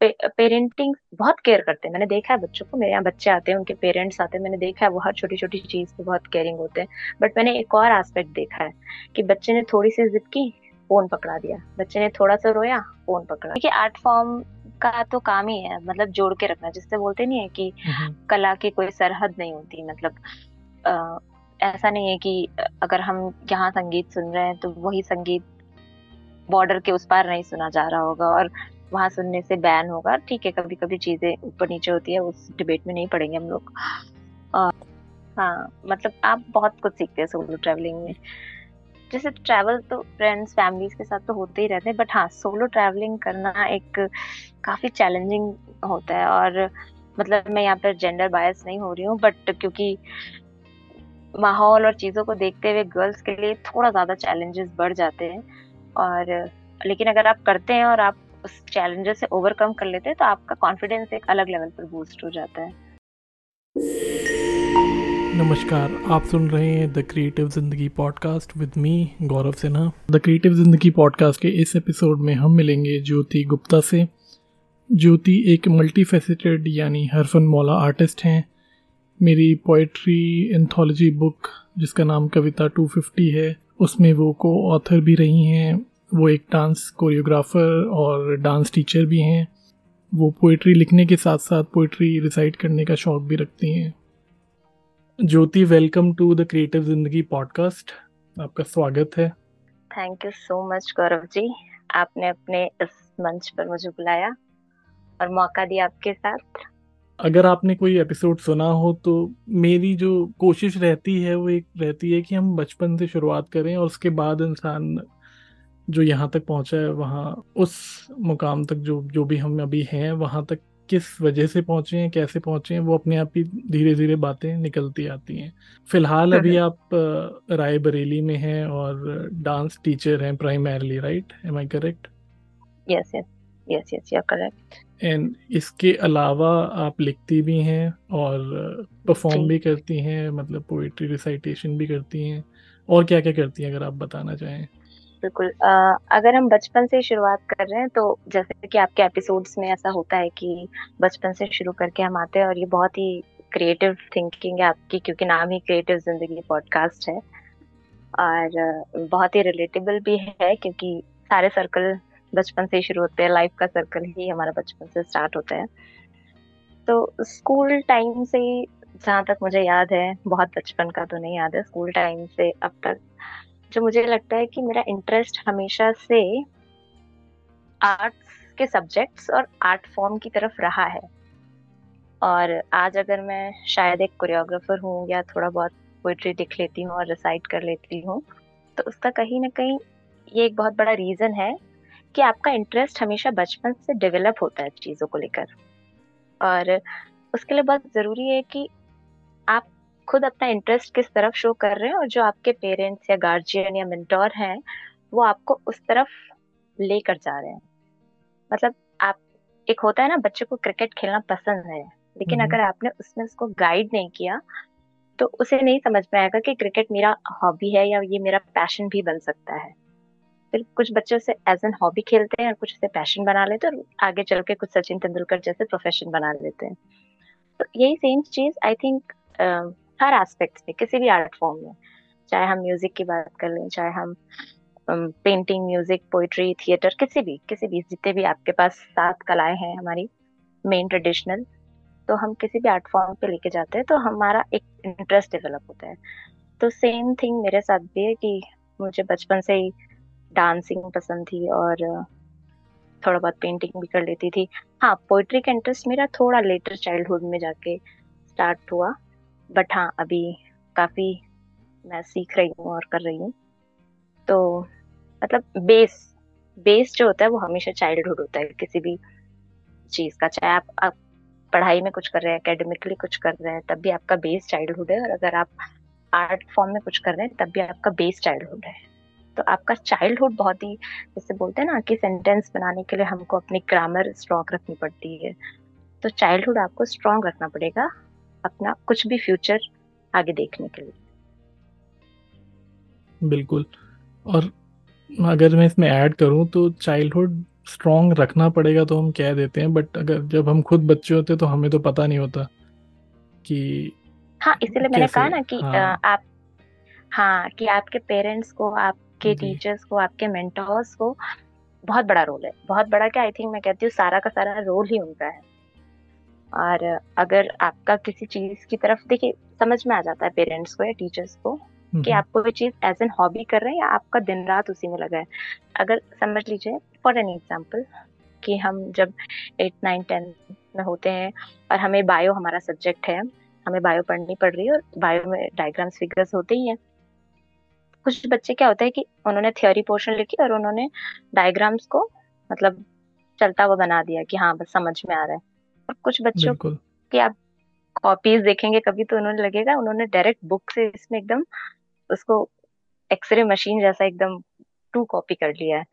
पे, पेरेंटिंग बहुत केयर करते हैं। मैंने देखा है बच्चों को मेरे यहाँ बच्चे आते हैं उनके पेरेंट्स आते हैं। मैंने देखा है वो हर छोटी छोटी चीज़ पे बहुत केयरिंग होते हैं। बट मैंने एक और एस्पेक्ट देखा है कि बच्चे ने थोड़ी सी जिद की फ़ोन पकड़ा दिया। बच्चे ने थोड़ा सा रोया फ़ोन पकड़ा। क्योंकि आर्ट फॉर्म का तो काम ही है मतलब जोड़ के रखना जिससे बोलते नहीं है कि कला की कोई सरहद नहीं होती मतलब आ, ऐसा नहीं है कि अगर हम यहाँ संगीत सुन रहे हैं तो वही संगीत बॉर्डर के उस पार नहीं सुना जा रहा होगा। और वहाँ सुनने से बैन होगा। ठीक है कभी कभी चीज़ें ऊपर नीचे होती है, उस डिबेट में नहीं पड़ेंगे हम लोग। हाँ मतलब आप बहुत कुछ सीखते हैं सोलो ट्रैवलिंग में। जैसे ट्रैवल तो फ्रेंड्स फैमिलीज़ के साथ तो होते ही रहते हैं बट हाँ सोलो ट्रैवलिंग करना एक काफ़ी चैलेंजिंग होता है और मतलब मैं यहाँ पर जेंडर बायस नहीं हो रही हूँ बट क्योंकि माहौल और चीज़ों को देखते हुए गर्ल्स के लिए थोड़ा ज़्यादा चैलेंजेस बढ़ जाते हैं। और लेकिन अगर आप करते हैं और आप उस चैलेंजेस से ओवरकम कर लेते हैं तो आपका कॉन्फिडेंस एक अलग लेवल पर बूस्ट हो जाता है। नमस्कार, आप सुन रहे हैं the creative Zindagi podcast with me Gaurav Sinha. The creative Zindagi podcast के इस एपिसोड में हम मिलेंगे ज्योति गुप्ता से। ज्योति एक मल्टी फेसिटेड यानी हरफन मौला आर्टिस्ट हैं। मेरी पोइट्री एंथोलॉजी बुक जिसका नाम कविता 250 है, उसमें वो को ऑथर भी रही हैं। वो एक डांस कोरियोग्राफर और डांस टीचर भी हैं। वो पोइट्री लिखने के साथ साथ पोइट्री रिसाइट करने का शौक भी रखती हैं। Jyoti welcome to the creative Zindagi podcast. आपका स्वागत है। Thank you so much Gaurav ji. आपने अपने इस मंच पर मुझे बुलाया और मौका दिया आपके साथ। अगर आपने कोई एपिसोड सुना हो तो मेरी जो कोशिश रहती है वो एक रहती है कि हम बचपन से शुरुआत करें और उसके बाद इंसान जो यहाँ तक पहुँचा है वहाँ उस मुकाम तक जो जो भी हम अभी हैं वहाँ तक किस वजह से पहुँचे हैं कैसे पहुँचे हैं वो अपने आप ही धीरे धीरे बातें निकलती आती हैं। फ़िलहाल अभी आप राय बरेली में हैं और डांस टीचर हैं primarily right? Am I correct yes yes yes yes you correct and इसके अलावा आप लिखती भी हैं और परफॉर्म भी करती हैं मतलब पोइट्री रिसाइटेशन भी करती हैं। और क्या क्या करती हैं अगर आप बताना चाहें? बिल्कुल। अगर हम बचपन से शुरुआत कर रहे हैं तो जैसे कि आपके एपिसोड्स में ऐसा होता है कि बचपन से शुरू करके हम आते हैं और ये बहुत ही क्रिएटिव थिंकिंग है आपकी, क्योंकि नाम ही क्रिएटिव ज़िंदगी पॉडकास्ट है। और बहुत ही रिलेटेबल भी है, क्योंकि सारे सर्कल बचपन से ही शुरू होते हैं लाइफ का सर्कल ही हमारा बचपन से स्टार्ट होता है। तो स्कूल टाइम से जहाँ तक मुझे याद है, बहुत बचपन का तो नहीं याद है स्कूल टाइम से अब तक। जो मुझे लगता है कि मेरा इंटरेस्ट हमेशा से आर्ट्स के सब्जेक्ट्स और आर्ट फॉर्म की तरफ़ रहा है। और आज अगर मैं शायद एक कोरियोग्राफर हूँ या थोड़ा बहुत पोइट्री लिख लेती हूँ और रिसाइट कर लेती हूँ तो उसका कहीं ना कहीं ये एक बहुत बड़ा रीजन है कि आपका इंटरेस्ट हमेशा बचपन से डेवलप होता है चीज़ों को लेकर। और उसके लिए बहुत ज़रूरी है कि खुद अपना इंटरेस्ट किस तरफ़ शो कर रहे हैं और जो आपके पेरेंट्स या गार्जियन या मेंटोर हैं वो आपको उस तरफ़ लेकर जा रहे हैं। मतलब आप एक होता है ना बच्चे को क्रिकेट खेलना पसंद है लेकिन अगर आपने उसमें उसको गाइड नहीं किया तो उसे नहीं समझ में आएगा कि क्रिकेट मेरा हॉबी है या ये मेरा पैशन भी बन सकता है। फिर कुछ बच्चे उसे एज एन हॉबी खेलते हैं और कुछ उसे पैशन बना लेते हैं और आगे चल के कुछ सचिन तेंदुलकर जैसे प्रोफेशन बना लेते हैं। तो यही सेम चीज़ आई थिंक हर एस्पेक्ट में, किसी भी आर्ट फॉर्म में। चाहे हम म्यूज़िक की बात कर लें, चाहे हम पेंटिंग म्यूज़िक पोइट्री थिएटर किसी भी किसी भी, जितने भी आपके पास सात कलाएँ हैं, हमारी मेन ट्रेडिशनल तो हम किसी भी आर्ट फॉर्म पे लेके जाते हैं तो हमारा एक इंटरेस्ट डेवलप होता है। तो सेम थिंग मेरे साथ भी है कि मुझे बचपन से ही डांसिंग पसंद थी और थोड़ा बहुत पेंटिंग भी कर लेती थी। हाँ पोइट्री का इंटरेस्ट मेरा थोड़ा लेटर चाइल्डहुड में जाके स्टार्ट हुआ। बट हाँ अभी काफ़ी मैं सीख रही हूँ और कर रही हूँ। तो मतलब बेस बेस जो होता है वो हमेशा चाइल्डहुड होता है। किसी भी चीज़ का चाहे आप, आप पढ़ाई में कुछ कर रहे हैं एकेडमिकली कुछ कर रहे हैं तब भी आपका बेस चाइल्डहुड है। और अगर आप आर्ट फॉर्म में कुछ कर रहे हैं तब भी आपका बेस चाइल्डहुड है। तो आपका चाइल्डहुड बहुत ही जैसे बोलते हैं ना कि सेंटेंस बनाने के लिए हमको अपनी ग्रामर स्ट्रॉन्ग रखनी पड़ती है। तो चाइल्डहुड आपको स्ट्रॉन्ग रखना पड़ेगा। अपना कुछ भी फ्यूचर आगे देखने के लिए। बिल्कुल। और अगर मैं इसमें ऐड करूँ तो चाइल्डहुड स्ट्रॉन्ग रखना पड़ेगा तो हम कह देते हैं बट अगर जब हम खुद बच्चे होते तो हमें तो पता नहीं होता कि हाँ इसीलिए मैंने कहा ना कि हाँ, आप हाँ कि आपके पेरेंट्स को आपके टीचर्स को आपके मेंटर्स को बहुत बड़ा रोल है। बहुत बड़ा क्या आई थिंक मैं कहती हूँ सारा का सारा रोल ही उनका है। और अगर आपका किसी चीज़ की तरफ़ देखिए समझ में आ जाता है पेरेंट्स को या टीचर्स को कि आपको वो चीज़ एज एन हॉबी कर रहे हैं या आपका दिन रात उसी में लगा है। अगर समझ लीजिए फॉर एन एग्ज़ाम्पल कि हम जब एट नाइन टेंथ में होते हैं और हमें बायो हमारा सब्जेक्ट है हमें बायो पढ़नी पड़ रही है और बायो में डायग्राम्स फिगर्स होते ही हैं। कुछ बच्चे क्या होता है कि उन्होंने थियोरी पोर्शन लिखी और उन्होंने डायग्राम्स को मतलब चलता हुआ बना दिया कि हाँ बस समझ में आ रहा है। और कुछ बच्चों की आप कॉपीज देखेंगे कभी तो उन्होंने लगेगा उन्होंने डायरेक्ट बुक से इसमें एकदम उसको एक्सरे मशीन जैसा एकदम टू कॉपी कर लिया है।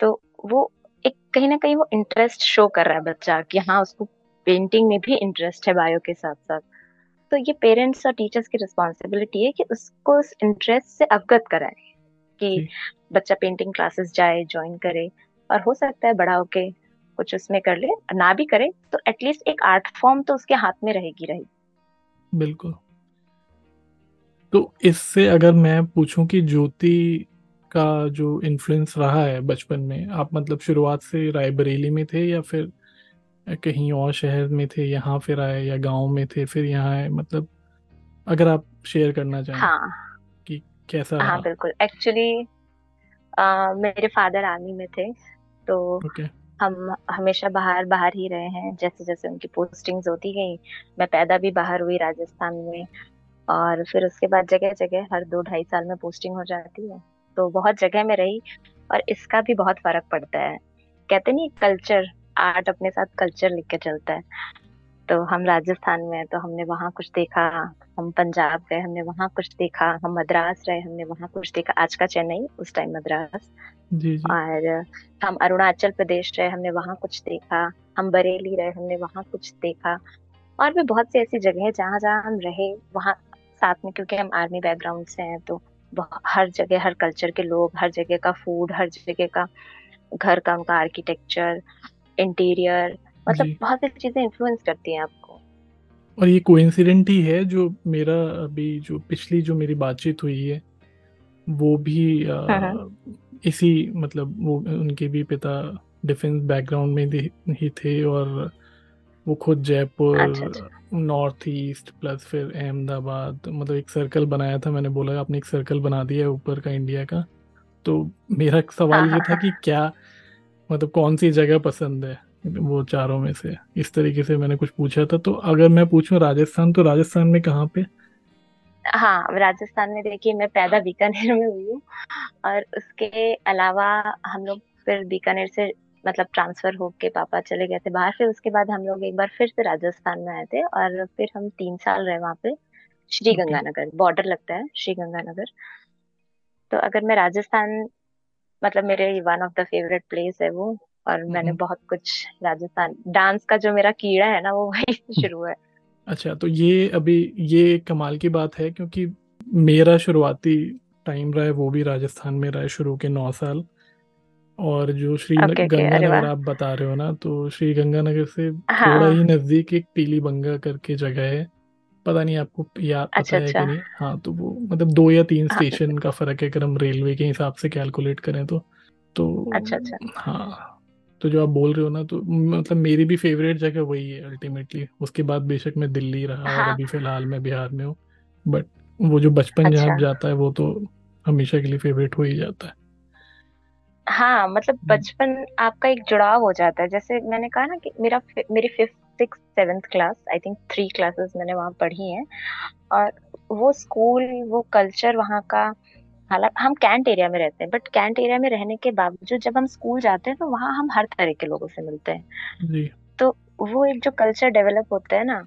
तो वो एक कहीं ना कहीं वो इंटरेस्ट शो कर रहा है बच्चा कि हाँ उसको पेंटिंग में भी इंटरेस्ट है बायो के साथ साथ तो ये पेरेंट्स और टीचर्स की रिस्पॉन्सिबिलिटी है कि उसको उस इंटरेस्ट से अवगत कराए कि बच्चा पेंटिंग क्लासेस जाए ज्वाइन करे और हो सकता है बड़ा होके कुछ उसमें कर ले ना भी करे तो एटलीस्ट एक आर्ट फॉर्म तो उसके हाथ में रहेगी रहेगी बिल्कुल। तो इससे अगर मैं पूछूँ कि ज्योति का जो इन्फ्लुएंस रहा है बचपन में आप मतलब शुरुआत से रायबरेली में थे या फिर कहीं और शहर में थे यहाँ फिर आए या गाँव में थे फिर यहाँ आए मतलब अगर आप शेयर करना चाहें हाँ। कि कैसा हाँ बिल्कुल। एक्चुअली मेरे फादर आर्मी में थे तो okay. हम हमेशा बाहर बाहर ही रहे हैं। जैसे जैसे उनकी पोस्टिंग्स होती गई, मैं पैदा भी बाहर हुई राजस्थान में और फिर उसके बाद जगह जगह हर दो ढाई साल में पोस्टिंग हो जाती है। तो बहुत जगह में रही और इसका भी बहुत फ़र्क पड़ता है। कहते नहीं कल्चर आर्ट अपने साथ कल्चर लिख के चलता है। तो हम राजस्थान में तो हमने वहाँ कुछ देखा। हम पंजाब गए हमने वहाँ कुछ देखा। हम मद्रास रहे हमने वहाँ कुछ देखा। आज का चेन्नई उस टाइम मद्रास। जी जी। और हम अरुणाचल प्रदेश रहे हमने वहाँ कुछ देखा। हम बरेली रहे हमने वहाँ कुछ देखा। और भी बहुत सी ऐसी जगह है जहाँ जहाँ हम रहे वहाँ साथ में क्योंकि हम आर्मी बैकग्राउंड से हैं तो हर जगह हर कल्चर के लोग हर जगह का फ़ूड हर जगह का घर का उनका आर्किटेक्चर इंटीरियर मतलब बहुत सी चीज़ें इन्फ्लुएंस करती हैं आपको। और ये कोइंसिडेंट ही है जो मेरा अभी जो पिछली जो मेरी बातचीत हुई है वो भी आ, हाँ, हाँ। इसी मतलब वो उनके भी पिता डिफेंस बैकग्राउंड में ही थे और वो खुद जयपुर नॉर्थ ईस्ट प्लस फिर अहमदाबाद मतलब एक सर्कल बनाया था मैंने बोला आपने एक सर्कल बना दिया है ऊपर का इंडिया का। तो मेरा सवाल हाँ, ये था कि क्या मतलब कौन सी जगह पसंद है? वो चारों में से। इस तरीके से मैंने कुछ पूछा था। तो अगर मैं पूछूँ राजस्थान तो राजस्थान में कहाँ पे? हाँ राजस्थान में देखिए मैं पैदा बीकानेर में हुई हूँ और उसके अलावा हम लोग फिर बीकानेर से मतलब ट्रांसफ़र होके पापा चले गए थे बाहर। फिर उसके बाद हम लोग एक बार फिर से राजस्थान में आए थे और फिर हम तीन साल रहे वहाँ पे श्री गंगानगर बॉर्डर लगता है श्री गंगानगर तो अगर मैं राजस्थान मतलब मेरे one of the favourite place है वो और मैंने बहुत कुछ राजस्थान डांस का जो मेरा कीड़ा है ना वो वही शुरू है। अच्छा तो ये अभी ये कमाल की बात है क्योंकि मेरा शुरुआती टाइम रहा है वो भी राजस्थान में रहा है शुरू के नौ साल। और जो श्री okay, गंगानगर okay, आप बता रहे हो ना तो श्री गंगानगर से हाँ, थोड़ा ही। नज़दीक एक पीली बंगा करके जगह है। पता नहीं आपको याद अच्छा, पता अच्छा, है कि नहीं? हाँ तो वो मतलब दो या तीन हाँ, स्टेशन का फ़र्क है अगर हम रेलवे के हिसाब से कैलकुलेट करें तो। तो अच्छा अच्छा। हाँ। तो जो आप बोल रहे हो ना तो मतलब मेरी भी फेवरेट जगह वही है अल्टीमेटली उसके बाद बेशक मैं दिल्ली रहा हाँ. और अभी फ़िलहाल मैं बिहार में हूँ बट वो जो बचपन अच्छा. जहाँ जाता है वो तो हमेशा के लिए फेवरेट हो ही जाता है हाँ मतलब हम्म। बचपन आपका एक जुड़ाव हो जाता है जैसे मैंने कहा ना कि मेरा मेरी fifth six seventh class I think three classes मैंने वहाँ पढ़ी हैं और वो स्कूल वो कल्चर वहाँ का हालाँकि हम कैंट एरिया में रहते हैं बट कैंट एरिया में रहने के बावजूद जब हम स्कूल जाते हैं तो वहाँ हम हर तरह के लोगों से मिलते हैं। जी। तो वो एक जो कल्चर डेवलप होता है ना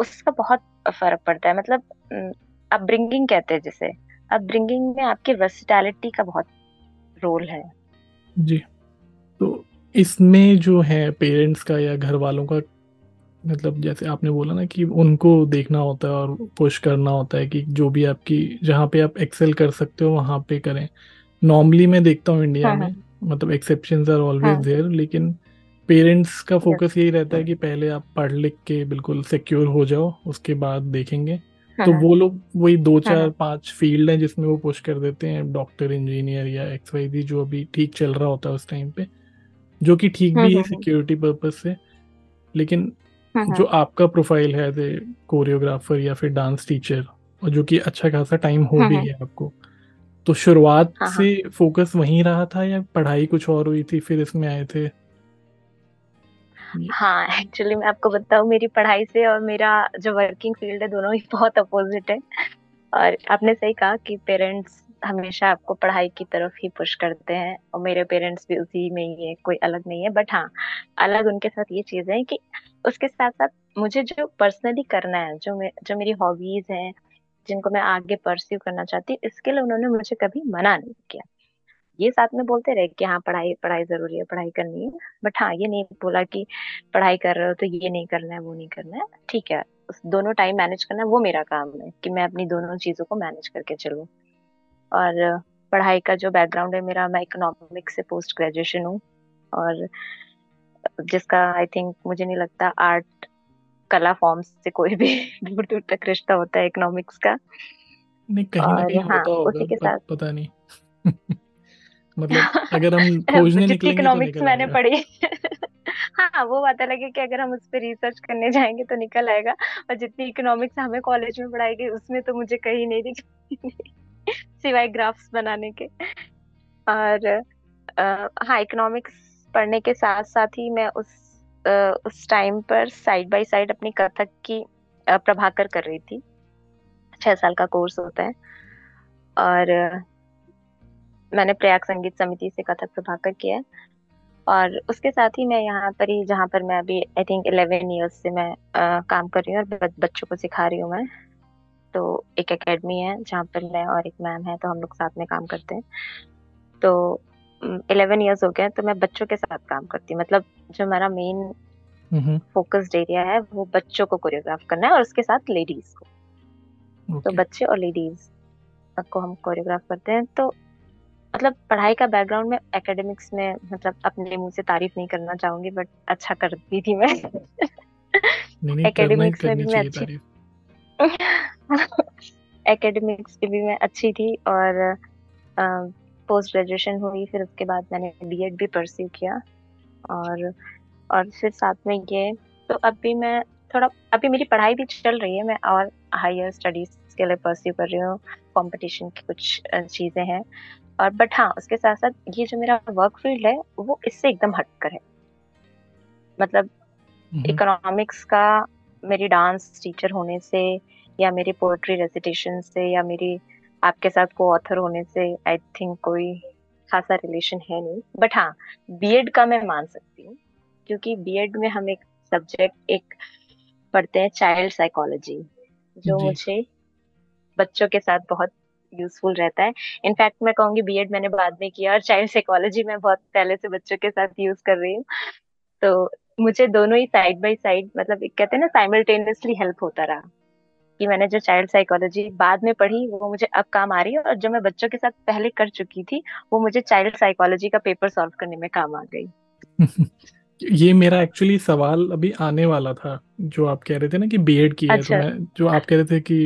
उसका बहुत फ़र्क पड़ता है। मतलब अपब्रिंगिंग कहते हैं जिसे। अपब्रिंगिंग में आपकी वर्सिटैलिटी का बहुत रोल है। जी। तो इसमें जो है पेरेंट्स का या घर वालों का मतलब जैसे आपने बोला ना कि उनको देखना होता है और पुश करना होता है कि जो भी आपकी जहाँ पे आप एक्सेल कर सकते हो वहाँ पे करें। नॉर्मली मैं देखता हूँ इंडिया हाँ, में हाँ। मतलब एक्सेप्शंस आर ऑलवेज देयर लेकिन पेरेंट्स का फोकस यही रहता है कि पहले आप पढ़ लिख के बिल्कुल सिक्योर हो जाओ उसके बाद देखेंगे। हाँ, तो हाँ। वो लोग वही दो चार पाँच फ़ील्ड हैं जिसमें वो पुश कर देते हैं डॉक्टर इंजीनियर या एक्स वाई जी जो अभी ठीक चल रहा होता है उस टाइम पे जो कि ठीक भी है सिक्योरिटी पर्पज से। लेकिन जो आपका प्रोफ़ाइल है एज कोरियोग्राफर या फिर डांस टीचर और जो कि अच्छा खासा टाइम हो भी गया आपको। तो शुरुआत से फोकस वहीं रहा था या पढ़ाई कुछ और हुई थी फिर इसमें आए थे? हाँ एक्चुअली मैं आपको बताऊँ मेरी पढ़ाई से और मेरा जो वर्किंग फ़ील्ड है दोनों ही बहुत अपोजिट है। और आपने सही कहा कि पेरेंट्स हमेशा आपको पढ़ाई की तरफ़ ही पुश करते हैं और मेरे पेरेंट्स भी उसी में ही है कोई अलग नहीं है बट हाँ अलग उनके साथ ये चीज़ है कि उसके साथ साथ मुझे जो पर्सनली करना है जो मे, जो मेरी हॉबीज हैं जिनको मैं आगे परस्यू करना चाहती हूँ इसके लिए उन्होंने मुझे कभी मना नहीं किया। ये साथ में बोलते रहे कि हाँ पढ़ाई पढ़ाई ज़रूरी है पढ़ाई करनी है बट हाँ ये नहीं बोला कि पढ़ाई कर रहे हो तो ये नहीं करना है वो नहीं करना है। ठीक है दोनों टाइम मैनेज करना है वो मेरा काम है कि मैं अपनी दोनों चीज़ों को मैनेज करके चलूँ। और पढ़ाई का जो बैकग्राउंड है मेरा मैं इकोनॉमिक्स से पोस्ट ग्रेजुएशन हूँ। और जिसका आई थिंक मुझे नहीं लगता आर्ट कला फॉर्म से कोई भी दूर दूर तक रिश्ता होता है इकोनॉमिक्स का। नहीं कहीं ना कहीं हाँ, होता होगा उसी के साथ। पता नहीं। मतलब अगर हम खोजने निकलेंगे इकोनॉमिक्स तो मैंने पढ़ी। हाँ वो बात अलग है कि अगर हम उस पर रिसर्च करने जाएँगे तो निकल आएगा। और जितनी इकोनॉमिक्स हमें कॉलेज में पढ़ाई गई उसमें तो मुझे कहीं नहीं दिखी सिवाय ग्राफ्स बनाने के। और आ, हाँ इकोनॉमिक्स पढ़ने के साथ साथ ही मैं उस आ, उस टाइम पर साइड बाय साइड अपनी कथक की प्रभाकर कर रही थी। छह साल का कोर्स होता है। और मैंने प्रयाग संगीत समिति से कथक प्रभाकर किया है। और उसके साथ ही मैं यहाँ पर ही जहाँ पर मैं अभी आई थिंक इलेवन ईयर्स से मैं आ, काम कर रही हूँ और बच्चों को सिखा रही हूँ मैं। तो एक एकेडमी है जहाँ पर मैं और एक मैम है तो हम लोग साथ में काम करते हैं। तो इलेवन ईयर्स हो गए तो मैं बच्चों के साथ काम करती हूँ। मतलब जो मेरा मेन फोकस्ड एरिया है वो बच्चों को कोरियोग्राफ करना है और उसके साथ लेडीज़ को। तो okay. तो बच्चे और लेडीज़ को हम कोरियोग्राफ करते हैं। तो मतलब पढ़ाई का बैकग्राउंड में एकेडमिक्स में मतलब अपने मुँह से तारीफ़ नहीं करना चाहूँगी बट अच्छा करती थी मैं। एकेडमिक्स में भी मैं अच्छी एकेडमिक्स की भी मैं अच्छी थी और पोस्ट ग्रेजुएशन हुई फिर उसके बाद मैंने बीएड भी परस्यू किया और और फिर साथ में ये तो अभी मैं थोड़ा अभी मेरी पढ़ाई भी चल रही है मैं और हायर स्टडीज़ के लिए परस्यू कर रही हूँ कंपटीशन की कुछ चीज़ें हैं और बट हाँ उसके साथ साथ ये जो मेरा वर्क फ़ील्ड है वो इससे एकदम हटकर है। मतलब इकोनॉमिक्स का मेरी डांस टीचर होने से या मेरी पोएट्री रेसिटेशन से या मेरी आपके साथ को ऑथर होने से आई थिंक कोई खासा रिलेशन है नहीं। बट हाँ बीएड का मैं मान सकती हूँ क्योंकि बीएड में हम एक सब्जेक्ट एक पढ़ते हैं चाइल्ड साइकोलॉजी जो मुझे बच्चों के साथ बहुत यूजफुल रहता है। इनफैक्ट मैं कहूँगी बीएड मैंने बाद में किया और चाइल्ड साइकोलॉजी में बहुत पहले से बच्चों के साथ यूज़ कर रही हूँ। तो मुझे दोनों ही साइड बाय साइड मतलब कहते हैं ना साइमल्टेनियसली हेल्प होता रहा। कि मैंने जो चाइल्ड साइकोलॉजी बाद में पढ़ी वो मुझे अब काम आ रही है और जो मैं बच्चों के साथ पहले कर चुकी थी वो मुझे चाइल्ड साइकोलॉजी का पेपर सॉल्व करने में काम आ गई ये मेरा एक्चुअली सवाल अभी आने वाला था जो आप कह रहे थे ना कि बीएड की अच्छा। है तो अच्छा। मैं जो आप कह रहे थे कि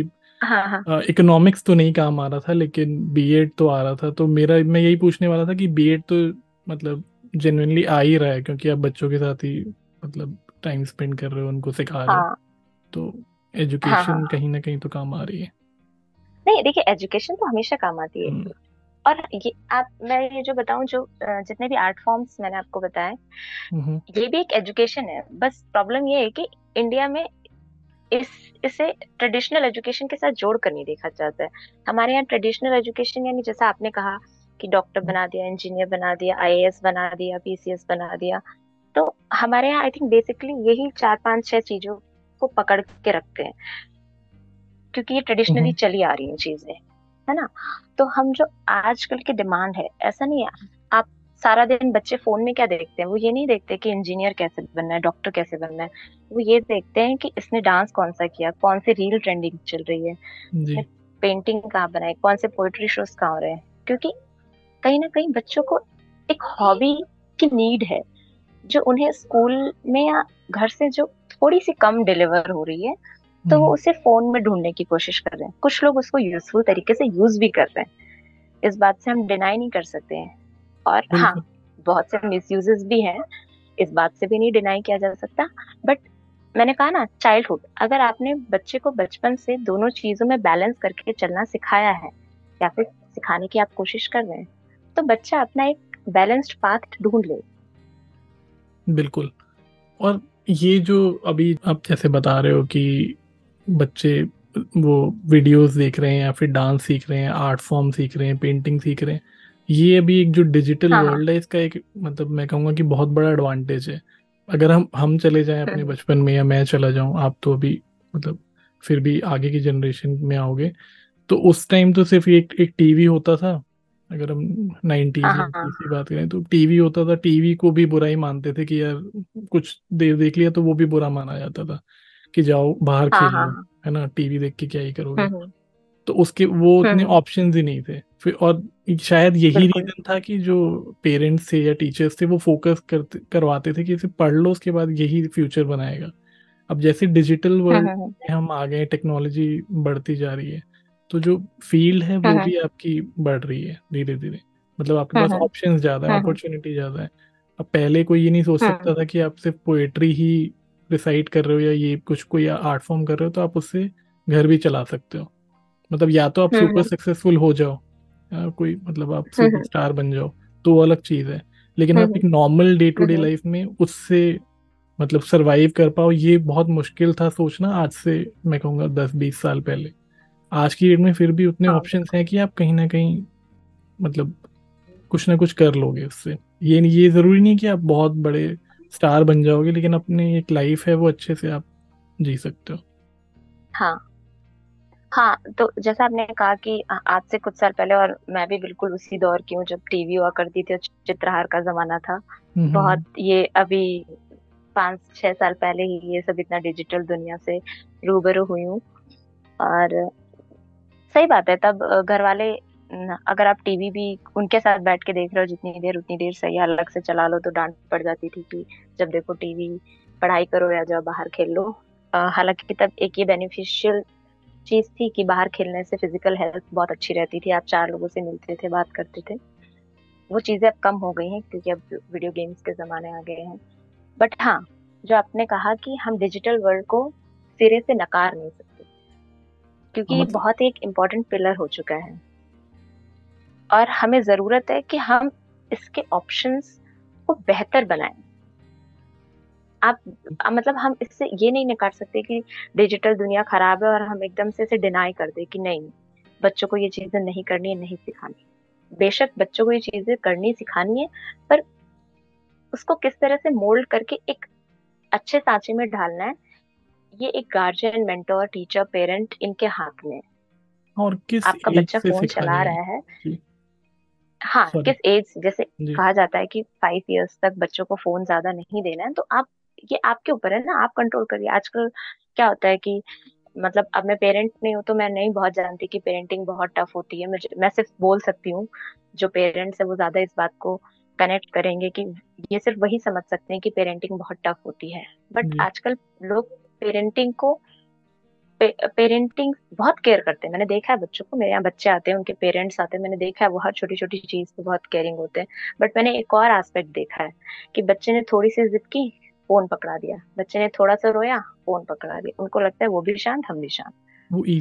इकोनॉमिक्स हाँ, हाँ। तो नहीं काम आ रहा था लेकिन बीएड तो आ रहा था तो मेरा मैं यही पूछने वाला था कि बीएड तो मतलब जेनुइनली आ ही रहा है क्योंकि आप बच्चों के साथ ही मतलब टाइम स्पेंड कर रहे हो उनको सिखा रहे हो हाँ, तो एजुकेशन हाँ, हाँ, कहीं ना कहीं तो काम आ रही है। नहीं देखिए एजुकेशन तो हमेशा काम आती है। हम्म। और ये आप मैं ये जो बताऊँ जो जितने भी आर्ट फॉर्म्स मैंने आपको बताए ये भी एक एजुकेशन है। बस प्रॉब्लम ये है कि इंडिया में इस इसे ट्रेडिशनल एजुकेशन के साथ जोड़ कर नहीं देखा जाता है। हमारे यहाँ ट्रेडिशनल एजुकेशन यानी जैसा आपने कहा कि डॉक्टर बना दिया इंजीनियर बना दिया आईएएस बना दिया पीसीएस बना दिया तो हमारे यहाँ आई थिंक बेसिकली यही चार पाँच छह चीज़ों को पकड़ के रखते हैं। क्योंकि ये ट्रेडिशनली चली आ रही हैं चीज़ें है ना? तो हम जो आजकल की डिमांड है ऐसा नहीं है आप सारा दिन बच्चे फ़ोन में क्या देखते हैं? वो ये नहीं देखते कि इंजीनियर कैसे बनना है डॉक्टर कैसे बनना है। वो ये देखते हैं कि इसने डांस कौन सा किया कौन से रील ट्रेंडिंग चल रही है पेंटिंग कहाँ बनाए कौन से पोएट्री शोज़ कहाँ हो रहे हैं। क्योंकि कहीं ना कहीं बच्चों को एक हॉबी की नीड है जो उन्हें स्कूल में या घर से जो थोड़ी सी कम डिलीवर हो रही है तो वो हम्म। उसे फ़ोन में ढूँढने की कोशिश कर रहे हैं। कुछ लोग उसको यूजफुल तरीके से यूज़ भी कर रहे हैं। इस बात से हम डिनाई नहीं कर सकते हैं। और हाँ बहुत से मिस भी हैं। इस बात से भी नहीं डिनाई किया जा सकता। बट मैंने कहा ना चाइल्डहुड अगर आपने बच्चे को बचपन से दोनों चीज़ों में बैलेंस करके चलना सिखाया है या फिर सिखाने की आप कोशिश कर रहे हैं तो बच्चा अपना एक बैलेंस्ड पाथ ढूंढ ले। बिल्कुल। और ये जो अभी आप जैसे बता रहे हो कि बच्चे वो वीडियोस देख रहे हैं या फिर डांस सीख रहे हैं आर्ट फॉर्म सीख रहे हैं पेंटिंग सीख रहे हैं ये अभी एक जो डिजिटल हाँ, वर्ल्ड है इसका एक मतलब मैं कहूँगा कि बहुत बड़ा एडवांटेज है। अगर हम हम चले जाएँ अपने हम्म। बचपन में या मैं चला जाऊँ आप तो अभी मतलब फिर भी आगे की जनरेशन में आओगे। तो उस टाइम तो सिर्फ़ एक एक टीवी होता था अगर हम नाइनटीज हाँ, हाँ। की बात करें तो टीवी होता था टीवी को भी बुरा ही मानते थे कि यार कुछ देर देख लिया तो वो भी बुरा माना जाता था कि जाओ बाहर खेलो है ना टीवी देख के क्या ही करोगे। हम्म, हम्म। तो उसके वो उतने ऑप्शन ही नहीं थे। फिर और शायद यही रीजन था कि जो पेरेंट्स थे या टीचर्स थे वो फोकस करते करवाते थे कि इसे पढ़ लो उसके बाद यही फ्यूचर बनाएगा। अब जैसे डिजिटल वर्ल्ड में हम आ गए टेक्नोलॉजी बढ़ती जा रही है तो जो फ़ील्ड है वो भी आपकी बढ़ रही है धीरे धीरे मतलब आपके पास ऑप्शन ज़्यादा है अपॉर्चुनिटी ज़्यादा है। अब पहले कोई ये नहीं सोच सकता था कि आप सिर्फ़ पोएट्री ही रिसाइट कर रहे हो या ये कुछ कोई आर्ट फॉर्म कर रहे हो तो आप उससे घर भी चला सकते हो। मतलब या तो आप सुपर सक्सेसफुल हो। जाओ या कोई मतलब आप सुपर स्टार बन जाओ तो वो अलग चीज़ है। लेकिन आप एक normal day to day life में उससे मतलब सरवाइव कर पाओ ये बहुत मुश्किल था सोचना। आज से मैं कहूँगा दस बीस साल पहले। आज की डेट में फिर भी उतने ऑप्शन हाँ। हैं कि आप कहीं ना कहीं मतलब कुछ ना कुछ कर लोगे उससे। ये ये ज़रूरी नहीं कि आप बहुत बड़े स्टार बन जाओगे लेकिन अपनी एक लाइफ है वो अच्छे से आप जी सकते हो। हाँ। हाँ तो जैसा आपने कहा कि आज से कुछ साल पहले और मैं भी बिल्कुल उसी दौर की हूँ जब टीवी हुआ करती थी चित्रहार का जमाना था। बहुत ये अभी पाँच छह साल पहले ही ये सब इतना डिजिटल दुनिया से रूबरू हुई हूँ। और सही बात है, तब घर वाले अगर आप टीवी भी उनके साथ बैठ के देख रहे हो, जितनी देर, उतनी देर सही अलग से चला लो तो डांट पड़ जाती थी कि जब देखो टीवी पढ़ाई करो या जब बाहर खेल लो। हालाँकि तब एक ये बेनिफिशियल चीज़ थी कि बाहर खेलने से फ़िज़िकल हेल्थ बहुत अच्छी रहती थी, आप चार लोगों से मिलते थे, बात करते थे। वो चीज़ें अब कम हो गई हैं, क्योंकि अब वीडियो गेम्स के जमाने आ गए हैं। बट हाँ जो आपने कहा कि हम डिजिटल वर्ल्ड को सिरे से नकार नहीं सकते। क्योंकि ये बहुत एक इम्पोर्टेंट पिलर हो चुका है। और हमें ज़रूरत है कि हम इसके ऑप्शंस को बेहतर बनाएँ। आप मतलब हम इससे ये नहीं निकाल सकते कि डिजिटल दुनिया खराब है और हम एकदम से इसे डिनाई कर दे कि नहीं बच्चों को ये चीज़ें नहीं करनी है नहीं सिखानी। बेशक बच्चों को ये चीज़ें करनी सिखानी है पर उसको किस तरह से मोल्ड करके एक अच्छे सांचे में ढालना है ये एक गार्जियन मेंटोर टीचर पेरेंट इनके हाथ में और किस आपका बच्चा फ़ोन चला रहा है। हाँ Sorry. किस एज जैसे कहा जाता है कि फाइव इयर्स तक बच्चों को फ़ोन ज़्यादा नहीं देना है तो आप ये आपके ऊपर है ना आप कंट्रोल करिए। आजकल क्या होता है कि मतलब अब मैं पेरेंट नहीं हूँ तो मैं नहीं बहुत जानती कि पेरेंटिंग बहुत टफ होती है। मुझे मैं सिर्फ़ बोल सकती हूँ जो पेरेंट्स है वो ज़्यादा इस बात को कनेक्ट करेंगे कि ये सिर्फ़ वही समझ सकते हैं कि पेरेंटिंग बहुत टफ होती है। बट आजकल लोग पेरेंटिंग को पे, पेरेंटिंग बहुत केयर करते हैं। मैंने देखा है बच्चों को मेरे यहाँ बच्चे आते हैं उनके पेरेंट्स आते हैं मैंने देखा है वो हर छोटी छोटी चीज़ पे बहुत केयरिंग होते हैं। बट मैंने एक और एस्पेक्ट देखा है कि बच्चे ने थोड़ी सी जिद की फ़ोन पकड़ा दिया। बच्चे ने थोड़ा सा रोया फ़ोन पकड़ा दिया। उनको लगता है वो भी शांत हम भी शांत।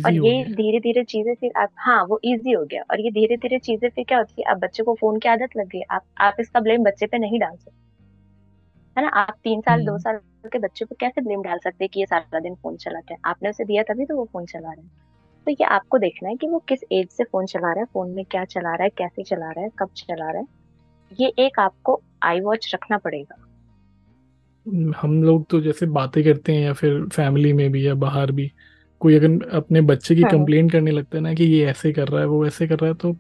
और ये धीरे धीरे चीज़ें फिर आप हाँ वो इजी हो गया। और ये धीरे धीरे चीज़ें फिर क्या होती है आप बच्चे को फ़ोन की आदत लग गई। आप आप इसका ब्लेम बच्चे पे नहीं डाल सकते। है ना? आप तीन साल दो हम्म। साल के बच्चे को कैसे ब्लेम डाल सकते हैं कि ये सारा दिन फ़ोन चलाते हैं? आपने उसे दिया तभी तो वो फ़ोन चला रहे हैं। तो ये आपको देखना है कि वो किस एज से फ़ोन चला रहा है फ़ोन में क्या चला रहा है कैसे चला रहा है कब चला रहा है। ये एक आपको आई वॉच रखना पड़ेगा। हम लोग तो जैसे बातें करते हैं या फिर फैमिली में भी या बाहर भी कोई अगर अपने बच्चे की कंप्लेन हाँ। करने लगता है ना कि ये ऐसे कर रहा है वो ऐसे कर रहा है तो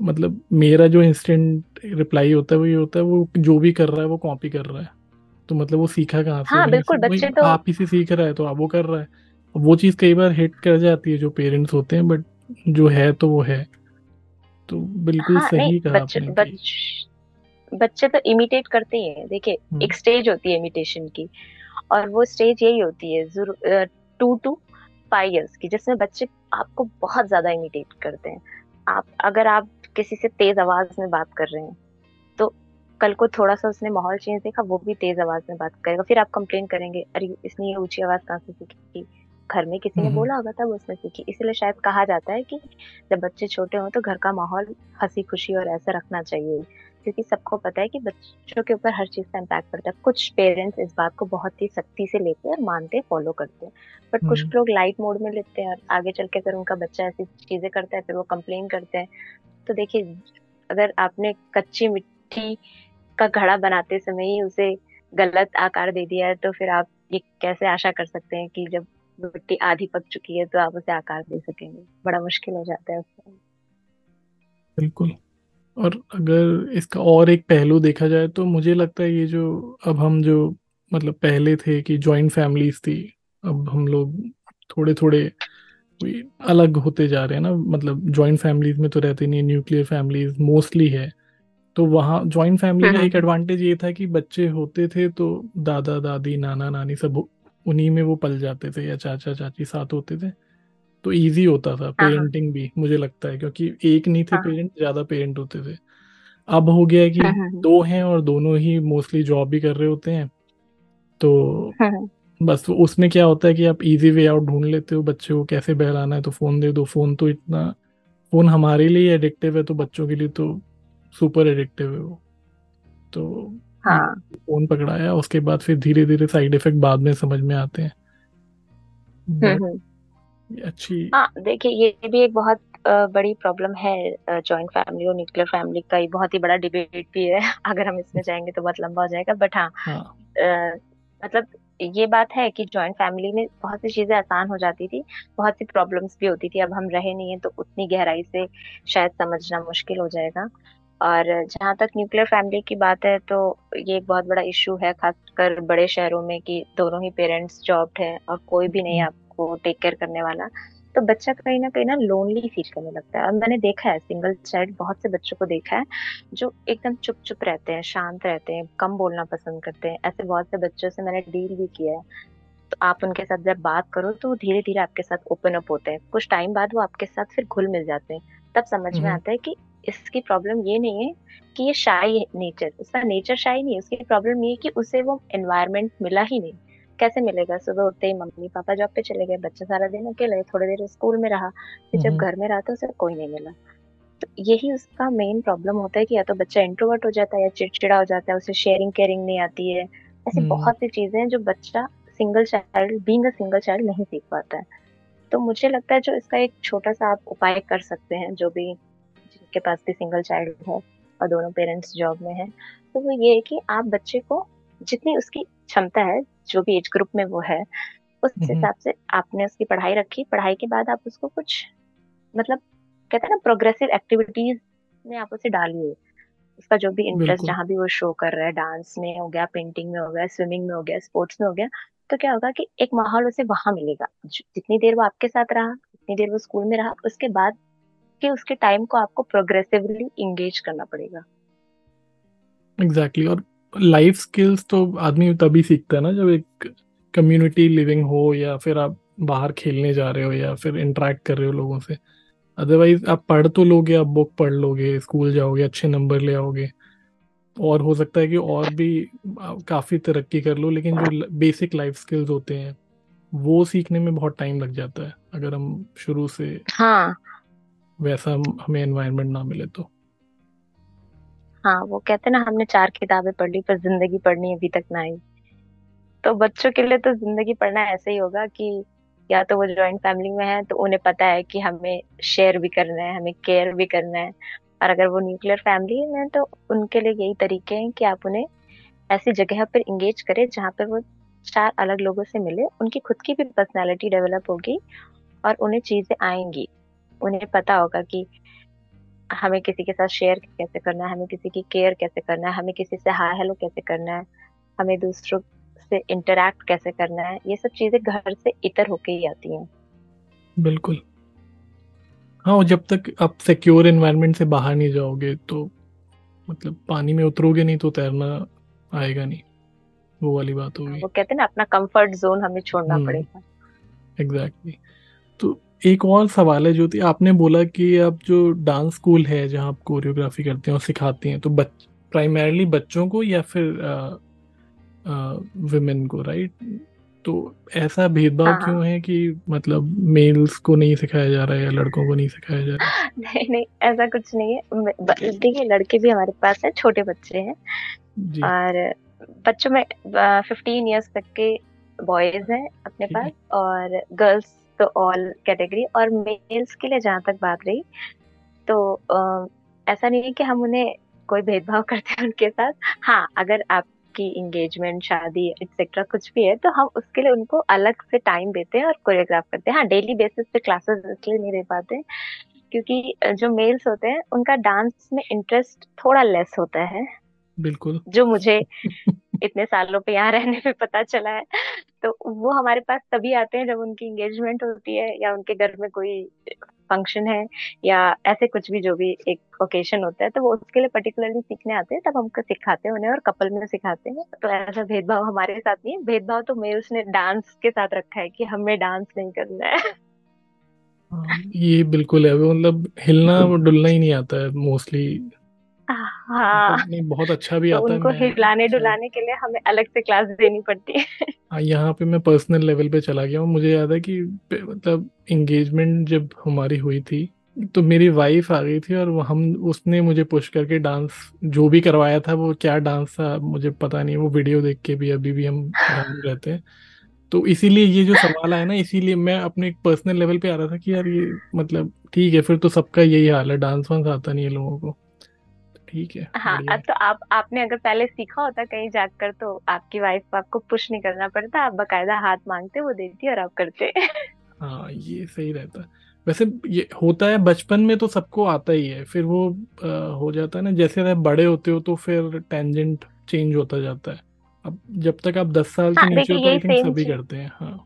मतलब मेरा जो इंस्टेंट रिप्लाई होता है वो ये होता है वो जो भी कर रहा है वो कॉपी कर रहा है। तो मतलब वो सीखा कहाँ से? हाँ, बिल्कुल बच्चे तो आप ही से सीख रहा है तो आप वो कर रहा है। वो चीज़ कई बार हिट कर जाती है जो पेरेंट्स होते हैं बट जो है तो वो है। तो बिल्कुल हाँ, सही कहा बच्चे, बच, बच्चे तो इमिटेट करते ही हैं। देखिए हम्म। एक स्टेज होती है इमिटेशन की और वो स्टेज यही होती है टू टू फाइव ईयर्स की जिसमें बच्चे आपको बहुत ज़्यादा इमिटेट करते हैं। आप अगर आप किसी से तेज आवाज़ में बात कर रहे हैं। तो कल को थोड़ा सा उसने माहौल चेंज देखा वो भी तेज आवाज़ में बात करेगा। फिर आप कंप्लेन करेंगे अरे इसने ये ऊँची आवाज़ कहाँ से सीखी घर में किसी ने। बोला होगा तब उसने सीखी। इसलिए शायद कहा जाता है कि जब बच्चे छोटे हों तो घर का माहौल हँसी खुशी और ऐसा रखना चाहिए। क्योंकि सबको पता है कि बच्चों के ऊपर हर चीज़ का इम्पैक्ट पड़ता है। कुछ पेरेंट्स इस बात को बहुत ही सख्ती से लेते हैं और मानते हैं फॉलो करते हैं। बट कुछ हम्म। लोग लाइट मोड में लेते हैं और आगे चल के अगर उनका बच्चा ऐसी चीज़ें करता है फिर वो कंप्लेन करते हैं। तो देखिए, अगर आपने कच्ची मिट्टी का घड़ा बनाते समय ही उसे गलत आकार दे दिया है तो फिर आप ये कैसे आशा कर सकते हैं कि जब मिट्टी आधी पक चुकी है तो आप उसे आकार दे सकेंगे? बड़ा मुश्किल हो जाता है उसमें बिल्कुल। और अगर इसका और एक पहलू देखा जाए तो मुझे लगता है ये जो अब हम जो मतलब पहले थे कि जॉइंट फैमिलीज़ थी, अब हम लोग थोड़े थोड़े अलग होते जा रहे हैं ना। मतलब जॉइंट फैमिलीज़ में तो रहते नहीं न्यूक्लियर फैमिलीज़ मोस्टली है। तो वहाँ जॉइंट फैमिली का एक एडवांटेज ये था कि बच्चे होते थे तो दादा दादी नाना नानी सब उन्हीं में वो पल जाते थे या चाचा चाची साथ होते थे। तो इजी होता था पेरेंटिंग हाँ, हाँ। भी मुझे लगता है क्योंकि एक नहीं थे पेरेंट हाँ। ज़्यादा पेरेंट होते थे। अब हो गया है कि दो हैं और दोनों ही मोस्टली जॉब भी कर रहे होते हैं तो बस उसमें क्या होता है कि आप इजी वे आउट ढूंढ लेते हो बच्चे को कैसे बहलाना है तो फ़ोन दे दो। फ़ोन तो इतना फ़ोन हमारे लिए एडिक्टिव है तो बच्चों के लिए तो सुपर एडिक्टिव है वो। तो हाँ। फ़ोन पकड़ाया उसके बाद फिर धीरे धीरे साइड इफ़ेक्ट बाद में समझ में आते हैं। अच्छी हाँ देखिए ये भी एक बहुत बड़ी प्रॉब्लम है जॉइंट फैमिली और न्यूक्लियर फैमिली का ही बहुत ही बड़ा डिबेट भी है। अगर हम इसमें जाएँगे तो बहुत लंबा हो जाएगा बट हाँ, हाँ. मतलब ये बात है कि जॉइंट फैमिली में बहुत सी चीज़ें आसान हो जाती थी बहुत सी प्रॉब्लम्स भी होती थी अब हम रहे नहीं है तो उतनी गहराई से शायद समझना मुश्किल हो जाएगा। और जहाँ तक न्यूक्लियर फैमिली की बात है तो ये एक बहुत बड़ा इशू है खासकर बड़े शहरों में कि दोनों ही पेरेंट्स जॉब्ड हैं और कोई भी नहीं आपको टेक केयर करने वाला। तो बच्चा कहीं ना कहीं ना लोनली फील करने लगता है। और मैंने देखा है सिंगल चाइल्ड बहुत से बच्चों को देखा है जो एकदम चुप चुप रहते हैं शांत रहते हैं कम बोलना पसंद करते हैं। ऐसे बहुत से बच्चों से मैंने डील भी किया है। तो आप उनके साथ जब बात करो तो धीरे धीरे आपके साथ ओपन अप होते हैं। कुछ टाइम बाद वो आपके साथ फिर घुल मिल जाते हैं। तब समझ में आता है कि इसकी प्रॉब्लम ये नहीं है कि ये शाई नेचर उसका नेचर शाई नहीं है उसकी प्रॉब्लम ये है कि उसे वो एनवायरमेंट मिला ही नहीं। कैसे मिलेगा? सुबह उठते ही मम्मी पापा जॉब पे चले गए बच्चा सारा दिन अकेले थोड़ी देर स्कूल में रहा फिर जब घर में रहा तो उसे कोई नहीं मिला। तो यही उसका मेन प्रॉब्लम होता है कि या तो बच्चा इंट्रोवर्ट हो जाता है या चिड़चिड़ा हो जाता है उसे शेयरिंग केयरिंग नहीं आती है। ऐसी बहुत सी चीज़ें हैं जो बच्चा single child being single child नहीं सीख पाता है। तो मुझे लगता है जो इसका एक छोटा सा आप उपाय कर सकते हैं जो भी जिनके पास भी सिंगल चाइल्ड है और दोनों पेरेंट्स जॉब में है तो वो ये है कि आप बच्चे को जितनी उसकी क्षमता है जो भी एज ग्रुप में वो है उस हिसाब से आपने उसकी पढ़ाई रखी। पढ़ाई के बाद आप उसको कुछ मतलब कहते हैं ना प्रोग्रेसिव एक्टिविटीज़ में आप उसे डालिए। उसका जो भी इंटरेस्ट जहाँ भी वो शो कर रहा है डांस में हो गया पेंटिंग में हो गया स्विमिंग में हो गया स्पोर्ट्स में हो गया तो क्या होगा कि एक माहौल उसे वहाँ मिलेगा। जितनी देर वो आपके साथ रहा जितनी देर वो स्कूल में रहा उसके बाद कि उसके टाइम को आपको प्रोग्रेसिवली इंगेज करना पड़ेगा। Exactly exactly. और लाइफ स्किल्स तो आदमी तभी सीखता है ना जब एक कम्युनिटी लिविंग हो या फिर आप बाहर खेलने जा रहे हो या फिर इंटरेक्ट कर रहे हो लोगों से। अदरवाइज़ आप पढ़ तो लोगे आप बुक पढ़ लोगे स्कूल जाओगे अच्छे नंबर ले आओगे। और हो सकता है कि और भी काफ़ी तरक्की कर लो लेकिन जो बेसिक लाइफ स्किल्स होते हैं वो सीखने में बहुत टाइम लग जाता है। अगर हम शुरू से हाँ। वैसा हमें एनवायरनमेंट ना मिले तो। हाँ वो कहते ना, हमने चार किताबें पढ़ ली पर ज़िंदगी पढ़नी अभी तक ना आई। तो बच्चों के लिए तो ज़िंदगी पढ़ना ऐसे ही होगा कि या तो वो जॉइंट फैमिली में है तो उन्हें पता है कि हमें शेयर भी करना है, हमें केयर भी करना है। और अगर वो न्यूक्लियर फैमिली में तो उनके लिए यही तरीके हैं कि आप उन्हें ऐसी जगह पर इंगेज करें, जहाँ पे वो चार अलग लोगों से मिले। उनकी खुद की भी पर्सनैलिटी डेवलप होगी और उन्हें चीज़ें आएँगी। उन्हें पता होगा कि हमें किसी के साथ शेयर कैसे करना है? हमें किसी की केयर कैसे करना है? हमें किसी से हाय हेलो कैसे करना है? हमें दूसरों से इंटरेक्ट कैसे करना है? ये सब चीज़ें घर से इतर होके ही आती हैं। बिल्कुल। हाँ जब तक आप सिक्योर एनवायरनमेंट से बाहर नहीं जाओगे तो मतलब पानी में उतरोगे नहीं तो तैरना आएगा नहीं। वो वाली बात होगी वो कहते हैं ना अपना कंफर्ट जोन हमें छोड़ना हम्म। पड़ेगा। Exactly exactly. तो एक और सवाल है ज्योति आपने बोला कि आप जो डांस स्कूल है जहाँ आप कोरियोग्राफी करते हैं और सिखाती हैं तो बच प्राइमरली बच्चों को या फिर विमेन को राइट तो ऐसा भेदभाव हाँ, क्यों है कि मतलब मेल्स को नहीं सिखाया जा रहा है या लड़कों को नहीं सिखाया जा रहा है? नहीं नहीं ऐसा कुछ नहीं है। देखिए लड़के भी हमारे पास है छोटे बच्चे हैं। और बच्चों में फिफ्टीन इयर्स तक के बॉयज़ हैं अपने पास और गर्ल्स तो ऑल कैटेगरी और मेल्स के लिए जहाँ तक बात रही तो अ, ऐसा नहीं है कि हम उन्हें कोई भेदभाव करते हैं उनके साथ। हाँ अगर आपकी इंगेजमेंट शादी एक्सेट्रा कुछ भी है तो हम उसके लिए उनको अलग से टाइम देते हैं और कोरियोग्राफ करते हैं। हाँ डेली बेसिस पे क्लासेस इसलिए नहीं दे पाते क्योंकि जो मेल्स होते हैं उनका डांस में इंटरेस्ट थोड़ा लेस होता है। बिल्कुल। जो मुझे इतने सालों पे यहाँ रहने पे पता चला है। तो वो हमारे पास तभी आते हैं जब उनकी एंगेजमेंट होती है या उनके घर में कोई फ़ंक्शन है या ऐसे कुछ भी जो भी एक ओकेशन होता है तो वो उसके लिए पर्टिकुलरली सीखने आते हैं तब हमको सिखाते हैं उन्हें और कपल में सिखाते हैं। तो ऐसा भेदभाव हमारे साथ नहीं है। भेदभाव तो मेल्स ने डांस के साथ रखा है कि हमें डांस नहीं करना है। हाँ, ये बिल्कुल है। मतलब हिलना डुलना ही नहीं आता है मोस्टली हाँ। नहीं बहुत अच्छा भी तो आता है उनको मैं हिलाने डुलाने के लिए हमें अलग से क्लास देनी पड़ती है। हाँ यहाँ पे मैं पर्सनल लेवल पे चला गया हूँ। मुझे याद है कि मतलब एंगेजमेंट जब हमारी हुई थी तो मेरी वाइफ आ गई थी और हम उसने मुझे पुश करके डांस जो भी करवाया था वो क्या डांस था मुझे पता नहीं वो वीडियो देख के भी अभी भी हम रहते हैं। तो इसीलिए ये जो सवाल आया ना इसीलिए मैं अपने एक पर्सनल लेवल पे आ रहा था कि यार ये मतलब ठीक है फिर तो सबका यही हाल है डांस वांस आता नहीं है लोगों को। ठीक है हाँ अब तो आप आपने अगर पहले सीखा होता कहीं जाकर तो आपकी वाइफ आपको पुश नहीं करना पड़ता। आप बकायदा हाथ मांगते वो देती और आप करते हाँ। ये सही रहता है। वैसे ये होता है बचपन में तो सबको आता ही है फिर वो आ, हो जाता है ना जैसे जैसे बड़े होते हो तो फिर टेंजेंट चेंज होता जाता है। अब जब तक आप दस साल के हाँ, नीचे हो तो आई थिंक सभी करते हैं हाँ।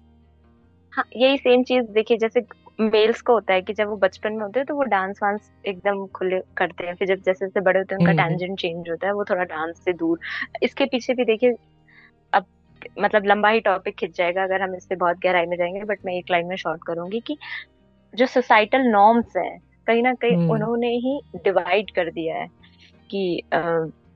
हाँ यही सेम चीज़ देखिए जैसे मेल्स को होता है कि जब वो बचपन में होते हैं तो वो डांस वांस एकदम खुले करते हैं फिर जब जैसे जैसे बड़े होते हैं उनका हम्म, हम्म। टेंजेंट चेंज होता है वो थोड़ा डांस से दूर इसके पीछे भी देखिए अब मतलब लंबा ही टॉपिक खिंच जाएगा अगर हम इससे बहुत गहराई में जाएँगे बट मैं एक लाइन में शॉर्ट करूँगी कि जो सोसाइटल नॉर्म्स हैं कहीं ना कहीं हम्म। उन्होंने ही डिवाइड कर दिया है कि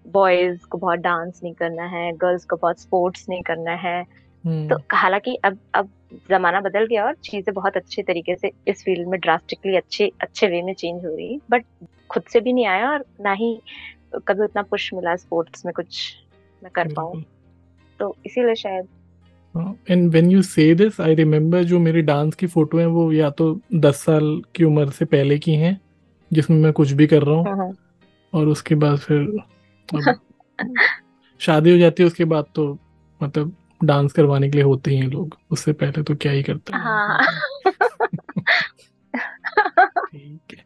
बॉयज़ को बहुत डांस नहीं करना है गर्ल्स को बहुत स्पोर्ट्स नहीं करना है हम्म, तो हालाँकि अब अब जमाना बदल गया और चीज़ें बहुत अच्छे तरीके से इस फ़ील्ड में ड्रास्टिकली अच्छे अच्छे वे में चेंज हो रही है। बट खुद से भी नहीं आया और ना ही कभी उतना पुश मिला स्पोर्ट्स में कुछ मैं कर पाऊँ। तो इसीलिए शायद and when you say this I remember जो मेरी डांस की फ़ोटो है वो या तो दस साल की उम्र से पहले की हैं जिसमें मैं कुछ भी कर रहा हूँ। हम्म, और उसके बाद फिर शादी हो जाती है उसके बाद तो मतलब डांस करवाने के लिए होते ही हैं लोग उससे पहले तो क्या ही करते हैं। हाँ। ठीक है।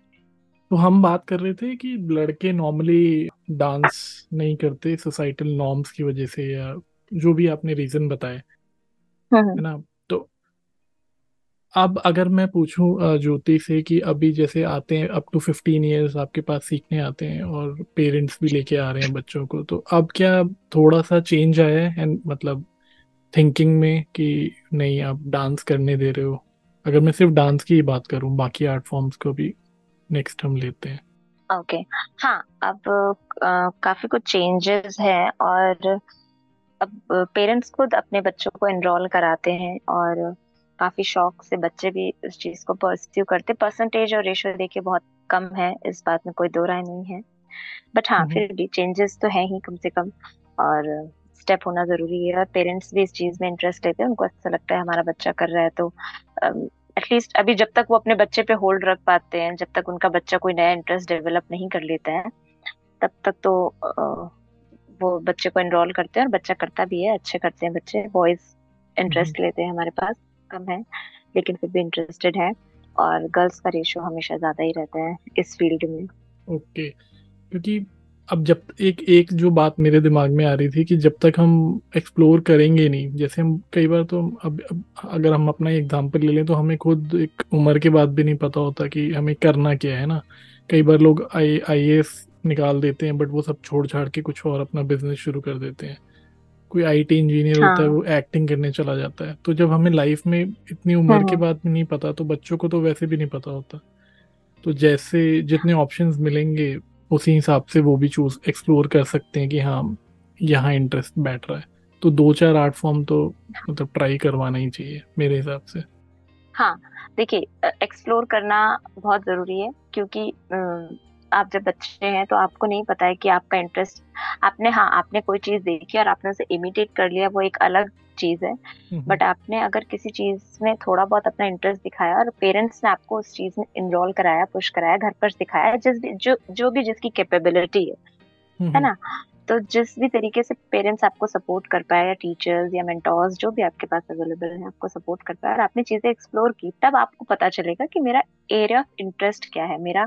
तो हम बात कर रहे थे कि लड़के नॉर्मली डांस नहीं करते सोसाइटल नॉर्म्स की वजह से या जो भी आपने रीजन बताए हम्म, है ना? तो अब अगर मैं पूछूँ ज्योति से कि अभी जैसे आते हैं अप टू फिफ्टीन इयर्स आपके पास सीखने आते हैं और पेरेंट्स भी लेके आ रहे हैं बच्चों को तो अब क्या थोड़ा सा चेंज आया है? एंड मतलब थिंकिंग में कि नहीं आप डांस करने दे रहे हो अगर मैं सिर्फ़ डांस की ही बात करूँ बाकी आर्ट फॉर्म्स को भी नेक्स्ट हम लेते हैं ओके okay. हाँ अब अ, काफ़ी कुछ चेंजेस हैं और अब पेरेंट्स खुद अपने बच्चों को एनरोल कराते हैं और काफ़ी शौक से बच्चे भी इस चीज़ को परस्यू करते परसेंटेज और रेशियो देखिए बहुत कम है इस बात में कोई दो राय नहीं है बट हाँ हम्म। फिर भी चेंजेस तो है ही कम से कम और स्टेप होना ज़रूरी है। पेरेंट्स भी इस चीज़ में इंटरेस्ट लेते हैं उनको ऐसा लगता है हमारा बच्चा कर रहा है तो एटलीस्ट अभी जब तक वो अपने बच्चे पे होल्ड रख पाते हैं जब तक उनका बच्चा कोई नया इंटरेस्ट डेवलप नहीं कर लेता है तब तक तो वो बच्चे को एनरोल करते हैं और बच्चा करता भी है अच्छे करते हैं बच्चे। बॉयज़ इंटरेस्ट लेते हैं हमारे पास कम है लेकिन फिर भी इंटरेस्टेड है और गर्ल्स का रेशियो हमेशा ज़्यादा ही रहता है इस फ़ील्ड में। Okay okay. क्योंकि अब जब एक एक जो बात मेरे दिमाग में आ रही थी कि जब तक हम एक्सप्लोर करेंगे नहीं जैसे हम कई बार तो अब, अब अगर हम अपना एग्जांपल ले लें तो हमें खुद एक उम्र के बाद भी नहीं पता होता कि हमें करना क्या है ना कई बार लोग आई आई एस निकाल देते हैं बट वो सब छोड़ छाड़ के कुछ और अपना बिज़नेस शुरू कर देते हैं कोई आईटी इंजीनियर हाँ. होता है हाँ। वो एक्टिंग करने चला जाता है तो जब हमें लाइफ में इतनी उम्र के बाद भी नहीं पता तो बच्चों को तो वैसे भी नहीं पता होता तो जैसे जितने ऑप्शंस मिलेंगे उसी हिसाब से वो भी चूज़ एक्सप्लोर कर सकते हैं कि हाँ यहाँ इंटरेस्ट बैठ रहा है। तो दो चार आर्ट फॉर्म तो मतलब ट्राई करवाना ही चाहिए, मेरे हिसाब से। हाँ देखिए एक्सप्लोर करना बहुत ज़रूरी है, क्योंकि आप जब बच्चे हैं तो आपको नहीं पता है कि आपका इंटरेस्ट आपने हाँ आपने कोई चीज़ देखी और आपने उसे इमिटेट कर लिया, वो एक अलग चीज़ है। बट आपने अगर किसी चीज़ में थोड़ा बहुत अपना इंटरेस्ट दिखाया और पेरेंट्स ने आपको उस चीज़ में इनरोल कराया पुश कराया घर पर सिखाया जिस भी जो जो भी जिसकी कैपेबिलिटी है है ना? तो जिस भी तरीके से पेरेंट्स आपको सपोर्ट कर पाए या टीचर्स या मेंटोर्स जो भी आपके पास अवेलेबल है आपको सपोर्ट कर पाए और आपने चीज़ें एक्सप्लोर की तब आपको पता चलेगा कि मेरा एरिया ऑफ़ इंटरेस्ट क्या है मेरा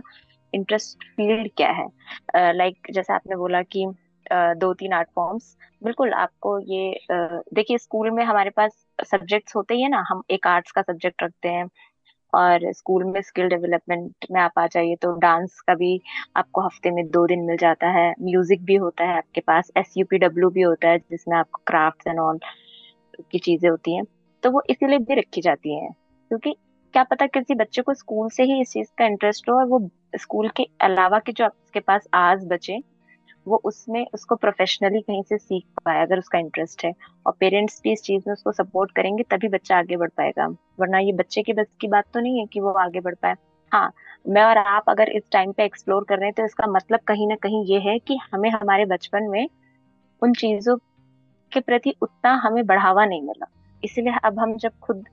इंटरेस्ट फ़ील्ड क्या है। लाइक uh, like, जैसे आपने बोला कि दो तीन आर्ट फॉर्म्स। बिल्कुल, आपको ये देखिए, स्कूल में हमारे पास सब्जेक्ट्स होते ही है ना, हम एक आर्ट्स का सब्जेक्ट रखते हैं। और स्कूल में स्किल डेवलपमेंट में आप आ जाइए तो डांस का भी आपको हफ़्ते में दो दिन मिल जाता है। म्यूज़िक भी होता है आपके पास एस यू पी डब्ल्यू भी होता है, जिसमें आपको क्राफ्ट एंड ऑल की चीज़ें होती हैं। तो वो इसीलिए भी रखी जाती हैं। क्योंकि क्या पता किसी बच्चे को स्कूल से ही इस चीज़ का इंटरेस्ट हो और वो स्कूल के अलावा के जो आपके पास आज बचे वो उसमें उसको प्रोफेशनली कहीं से सीख पाए अगर उसका इंटरेस्ट है। और पेरेंट्स भी इस चीज़ में उसको सपोर्ट करेंगे, तभी बच्चा आगे बढ़ पाएगा। वरना ये बच्चे की बस की बात तो नहीं है कि वो आगे बढ़ पाए। हाँ मैं और आप अगर इस टाइम पे एक्सप्लोर कर रहे हैं तो इसका मतलब कहीं ना कहीं ये है कि हमें हमारे बचपन में उन चीज़ों के प्रति उतना हमें बढ़ावा नहीं मिला। इसीलिए अब हम जब खुद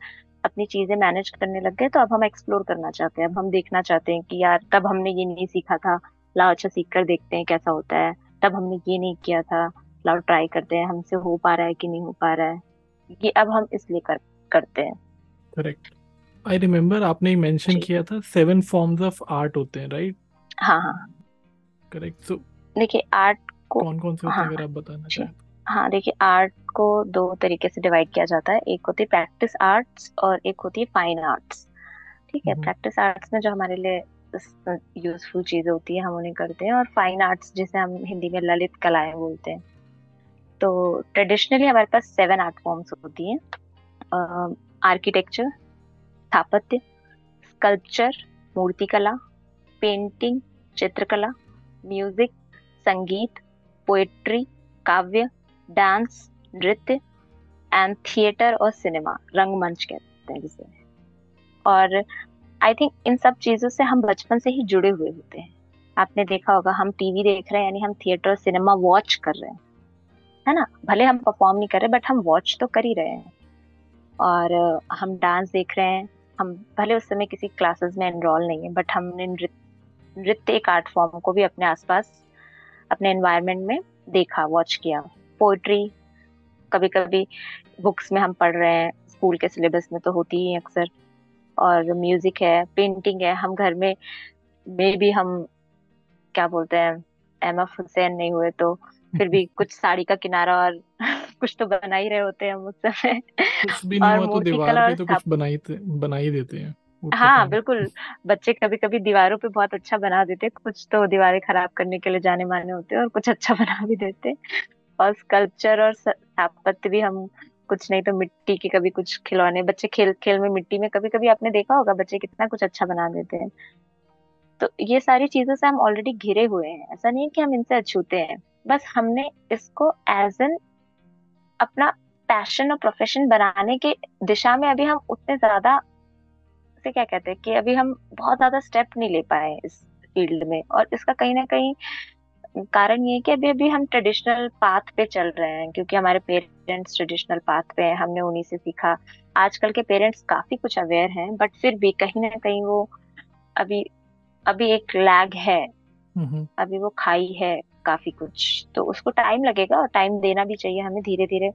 अपनी चीज़ें मैनेज करने लग गए तो अब हम एक्सप्लोर करना चाहते हैं। अब हम देखना चाहते हैं कि यार, तब हमने ये नहीं सीखा था। लाओ अच्छा सीख कर देखते हैं कैसा होता है। तब हमने ये नहीं किया था। लाओ ट्राई करते हैं। हमसे हो पा रहा है कि नहीं हो पा रहा है। ये अब हम इसलिए कर करते हैं। करेक्ट आई रिमेम्बर आपने मेंशन किया था सेवन फॉर्म्स ऑफ़ आर्ट होते हैं राइट हाँ हाँ करेक्ट सो देखिए आर्ट को कौन कौन से होते हैं हाँ, अगर आप बताना चाहें? हाँ देखिए आर्ट को दो तरीके से डिवाइड किया जाता है। एक होती है प्रैक्टिस आर्ट्स और एक होती है फाइन आर्ट्स ठीक है प्रैक्टिस आर्ट्स में जो हमारे लिए यूजफुल चीज़ें होती है, हम उन्हें करते हैं और फाइन आर्ट्स जिसे हम हिंदी में ललित कलाएँ बोलते हैं। तो ट्रेडिशनली हमारे पास सेवन आर्ट फॉर्म्स होती हैं। आर्किटेक्चर स्थापत्य स्कल्पचर मूर्तिकला पेंटिंग चित्रकला म्यूज़िक संगीत पोएट्री काव्य डांस नृत्य एंड थिएटर और सिनेमा रंगमंच कहते हैं जिसे। और आई थिंक इन सब चीज़ों से हम बचपन से ही जुड़े हुए होते हैं। आपने देखा होगा, हम टीवी देख रहे हैं, यानी हम थिएटर सिनेमा वॉच कर रहे हैं। है ना? भले हम परफॉर्म नहीं कर रहे बट हम वॉच तो कर ही रहे हैं। और हम डांस देख रहे हैं। हम, भले उस समय किसी क्लासेस में एनरोल नहीं है बट हमने नृत्य एक आर्ट फॉर्म को भी अपने आसपास, अपने एनवायरनमेंट में देखा वॉच किया। पोइट्री कभी कभी बुक्स में हम पढ़ रहे हैं। स्कूल के सिलेबस में तो होती ही अक्सर। और म्यूज़िक है पेंटिंग है हम घर में मे भी हम क्या बोलते हैं एम एफ़ हुसैन नहीं हुए तो फिर भी कुछ साड़ी का किनारा और कुछ तो बना ही रहे होते हैं हम उस समय। कुछ भी नहीं और हुआ तो दीवार पे तो कुछ बना ही बना ही देते हैं हाँ बिल्कुल। बच्चे कभी कभी दीवारों पे बहुत अच्छा बना देते कुछ तो दीवारें खराब करने के लिए जाने माने होते हैं और कुछ अच्छा बना भी देते और स्कल्पचर और स्थापत्य भी हम कुछ नहीं तो मिट्टी के कभी कुछ खिलौने, बच्चे खेल खेल में मिट्टी में कभी कभी आपने देखा होगा बच्चे कितना कुछ अच्छा बना देते हैं। तो ये सारी चीज़ों से हम ऑलरेडी घिरे हुए हैं। ऐसा नहीं है कि हम इनसे अछूते हैं। बस हमने इसको एज एन अपना पैशन और प्रोफेशन बनाने के दिशा में अभी हम उतने ज़्यादा से क्या कहते हैं कि अभी हम बहुत ज़्यादा स्टेप नहीं ले पाए इस फ़ील्ड में। और इसका कहीं ना कहीं कारण ये है कि अभी अभी हम ट्रेडिशनल पाथ पे चल रहे हैं क्योंकि हमारे पेरेंट्स ट्रेडिशनल पाथ पे हैं हमने उन्हीं से सीखा। आजकल के पेरेंट्स काफ़ी कुछ अवेयर हैं बट फिर भी कहीं ना कहीं वो अभी अभी एक लैग है। अभी वो खाई है काफ़ी कुछ। तो उसको टाइम लगेगा और टाइम देना भी चाहिए। हमें धीरे धीरे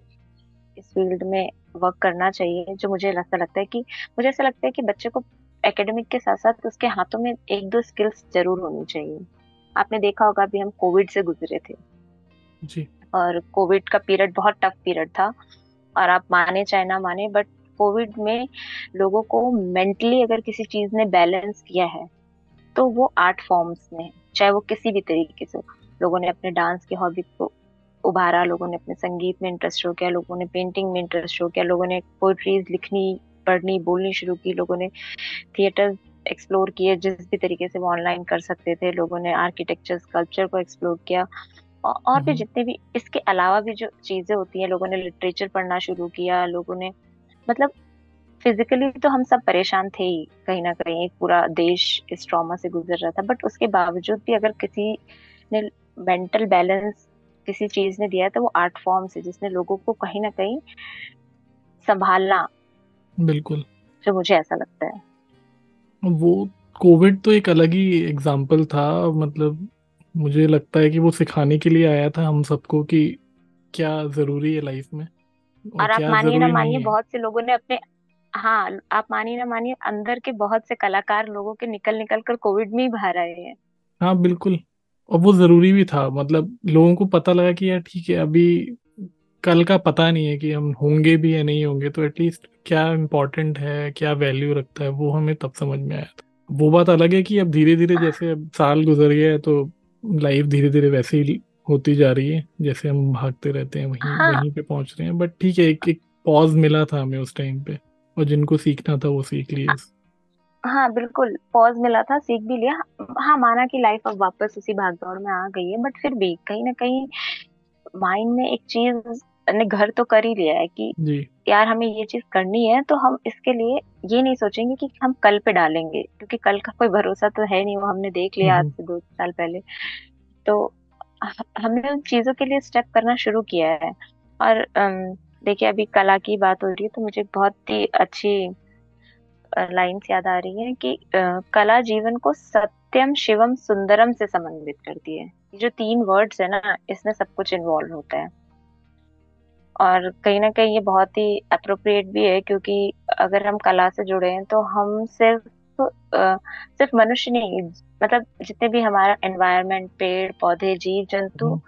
इस फ़ील्ड में वर्क करना चाहिए जो मुझे ऐसा लगता है कि मुझे ऐसा लगता है कि बच्चे को एकेडमिक के साथ साथ उसके हाथों में एक दो स्किल्स ज़रूर होनी चाहिए। आपने देखा होगा अभी हम कोविड से गुजरे थे। जी। और कोविड का पीरियड बहुत टफ पीरियड था। और आप माने चाहे ना माने बट कोविड में लोगों को मेंटली अगर किसी चीज़ ने बैलेंस किया है तो वो आर्ट फॉर्म्स ने चाहे वो किसी भी तरीके से लोगों ने अपने डांस की हॉबी को उभारा लोगों ने अपने संगीत में इंटरेस्ट शो किया लोगों ने पेंटिंग में इंटरेस्ट शो किया लोगों ने पोइट्रीज लिखनी पढ़नी बोलनी शुरू की लोगों ने थिएटर एक्सप्लोर किए जिस भी तरीके से वो ऑनलाइन कर सकते थे लोगों ने आर्किटेक्चर स्कल्पचर को एक्सप्लोर किया। और भी जितने भी इसके अलावा भी जो चीज़ें होती हैं लोगों ने लिटरेचर पढ़ना शुरू किया लोगों ने मतलब फिजिकली तो हम सब परेशान थे ही कहीं ना कहीं एक पूरा देश इस ट्रॉमा से गुजर रहा था। बट उसके बावजूद भी अगर किसी ने मेंटल बैलेंस किसी चीज़ ने दिया है तो वो आर्ट फॉर्म से जिसने लोगों को कहीं ना कहीं संभालना बिल्कुल। जो मुझे ऐसा लगता है। वो कोविड तो एक अलग ही एग्ज़ाम्पल था मतलब मुझे लगता है कि वो सिखाने के लिए आया था हम सबको कि क्या ज़रूरी है लाइफ में और, और आप मानिए ना मानिए बहुत से लोगों ने अपने हाँ आप मानिए ना मानिए अंदर के बहुत से कलाकार लोगों के निकल निकल कर कोविड में ही बाहर आए हैं। हाँ बिल्कुल। और वो ज़रूरी भी था मतलब लोगों को पता लगा कि यार ठीक है अभी कल का पता नहीं है कि हम होंगे भी या नहीं होंगे तो एटलीस्ट क्या इम्पोर्टेंट है क्या वैल्यू रखता है वो हमें तब समझ में आया था। वो बात अलग है कि अब धीरे धीरे जैसे अब साल गुजर गया है तो लाइफ धीरे धीरे वैसे ही होती जा रही है जैसे हम भागते रहते हैं वहीं हाँ. वहीं पे पहुँच रहे हैं। बट ठीक है एक एक पॉज मिला था हमें उस टाइम पे और जिनको सीखना था वो सीख लिया हाँ। बिल्कुल पॉज मिला था सीख भी लिया। हाँ माना कि लाइफ अब वापस उसी भागदौड़ में आ गई है बट फिर भी कहीं ना कहीं माइंड में एक चीज़ ने घर तो कर ही लिया है कि यार हमें ये चीज़ करनी है तो हम इसके लिए ये नहीं सोचेंगे कि हम कल पे डालेंगे क्योंकि कल का कोई भरोसा तो है नहीं वो हमने देख लिया आज से दो साल पहले। तो हमने उन चीज़ों के लिए स्टेप करना शुरू किया है। और देखिए अभी कला की बात हो रही है तो मुझे बहुत ही अच्छी लाइन्स याद आ रही है कि कला जीवन को सत्यम शिवम सुंदरम से संबंधित करती है। ये जो तीन वर्ड्स है ना इसमें सब कुछ इन्वॉल्व होता है। और कहीं ना कहीं ये बहुत ही अप्रोप्रिएट भी है क्योंकि अगर हम कला से जुड़े हैं तो हम सिर्फ़ आ, सिर्फ़ मनुष्य नहीं मतलब जितने भी हमारा एनवायरनमेंट पेड़ पौधे जीव जंतु हम्म।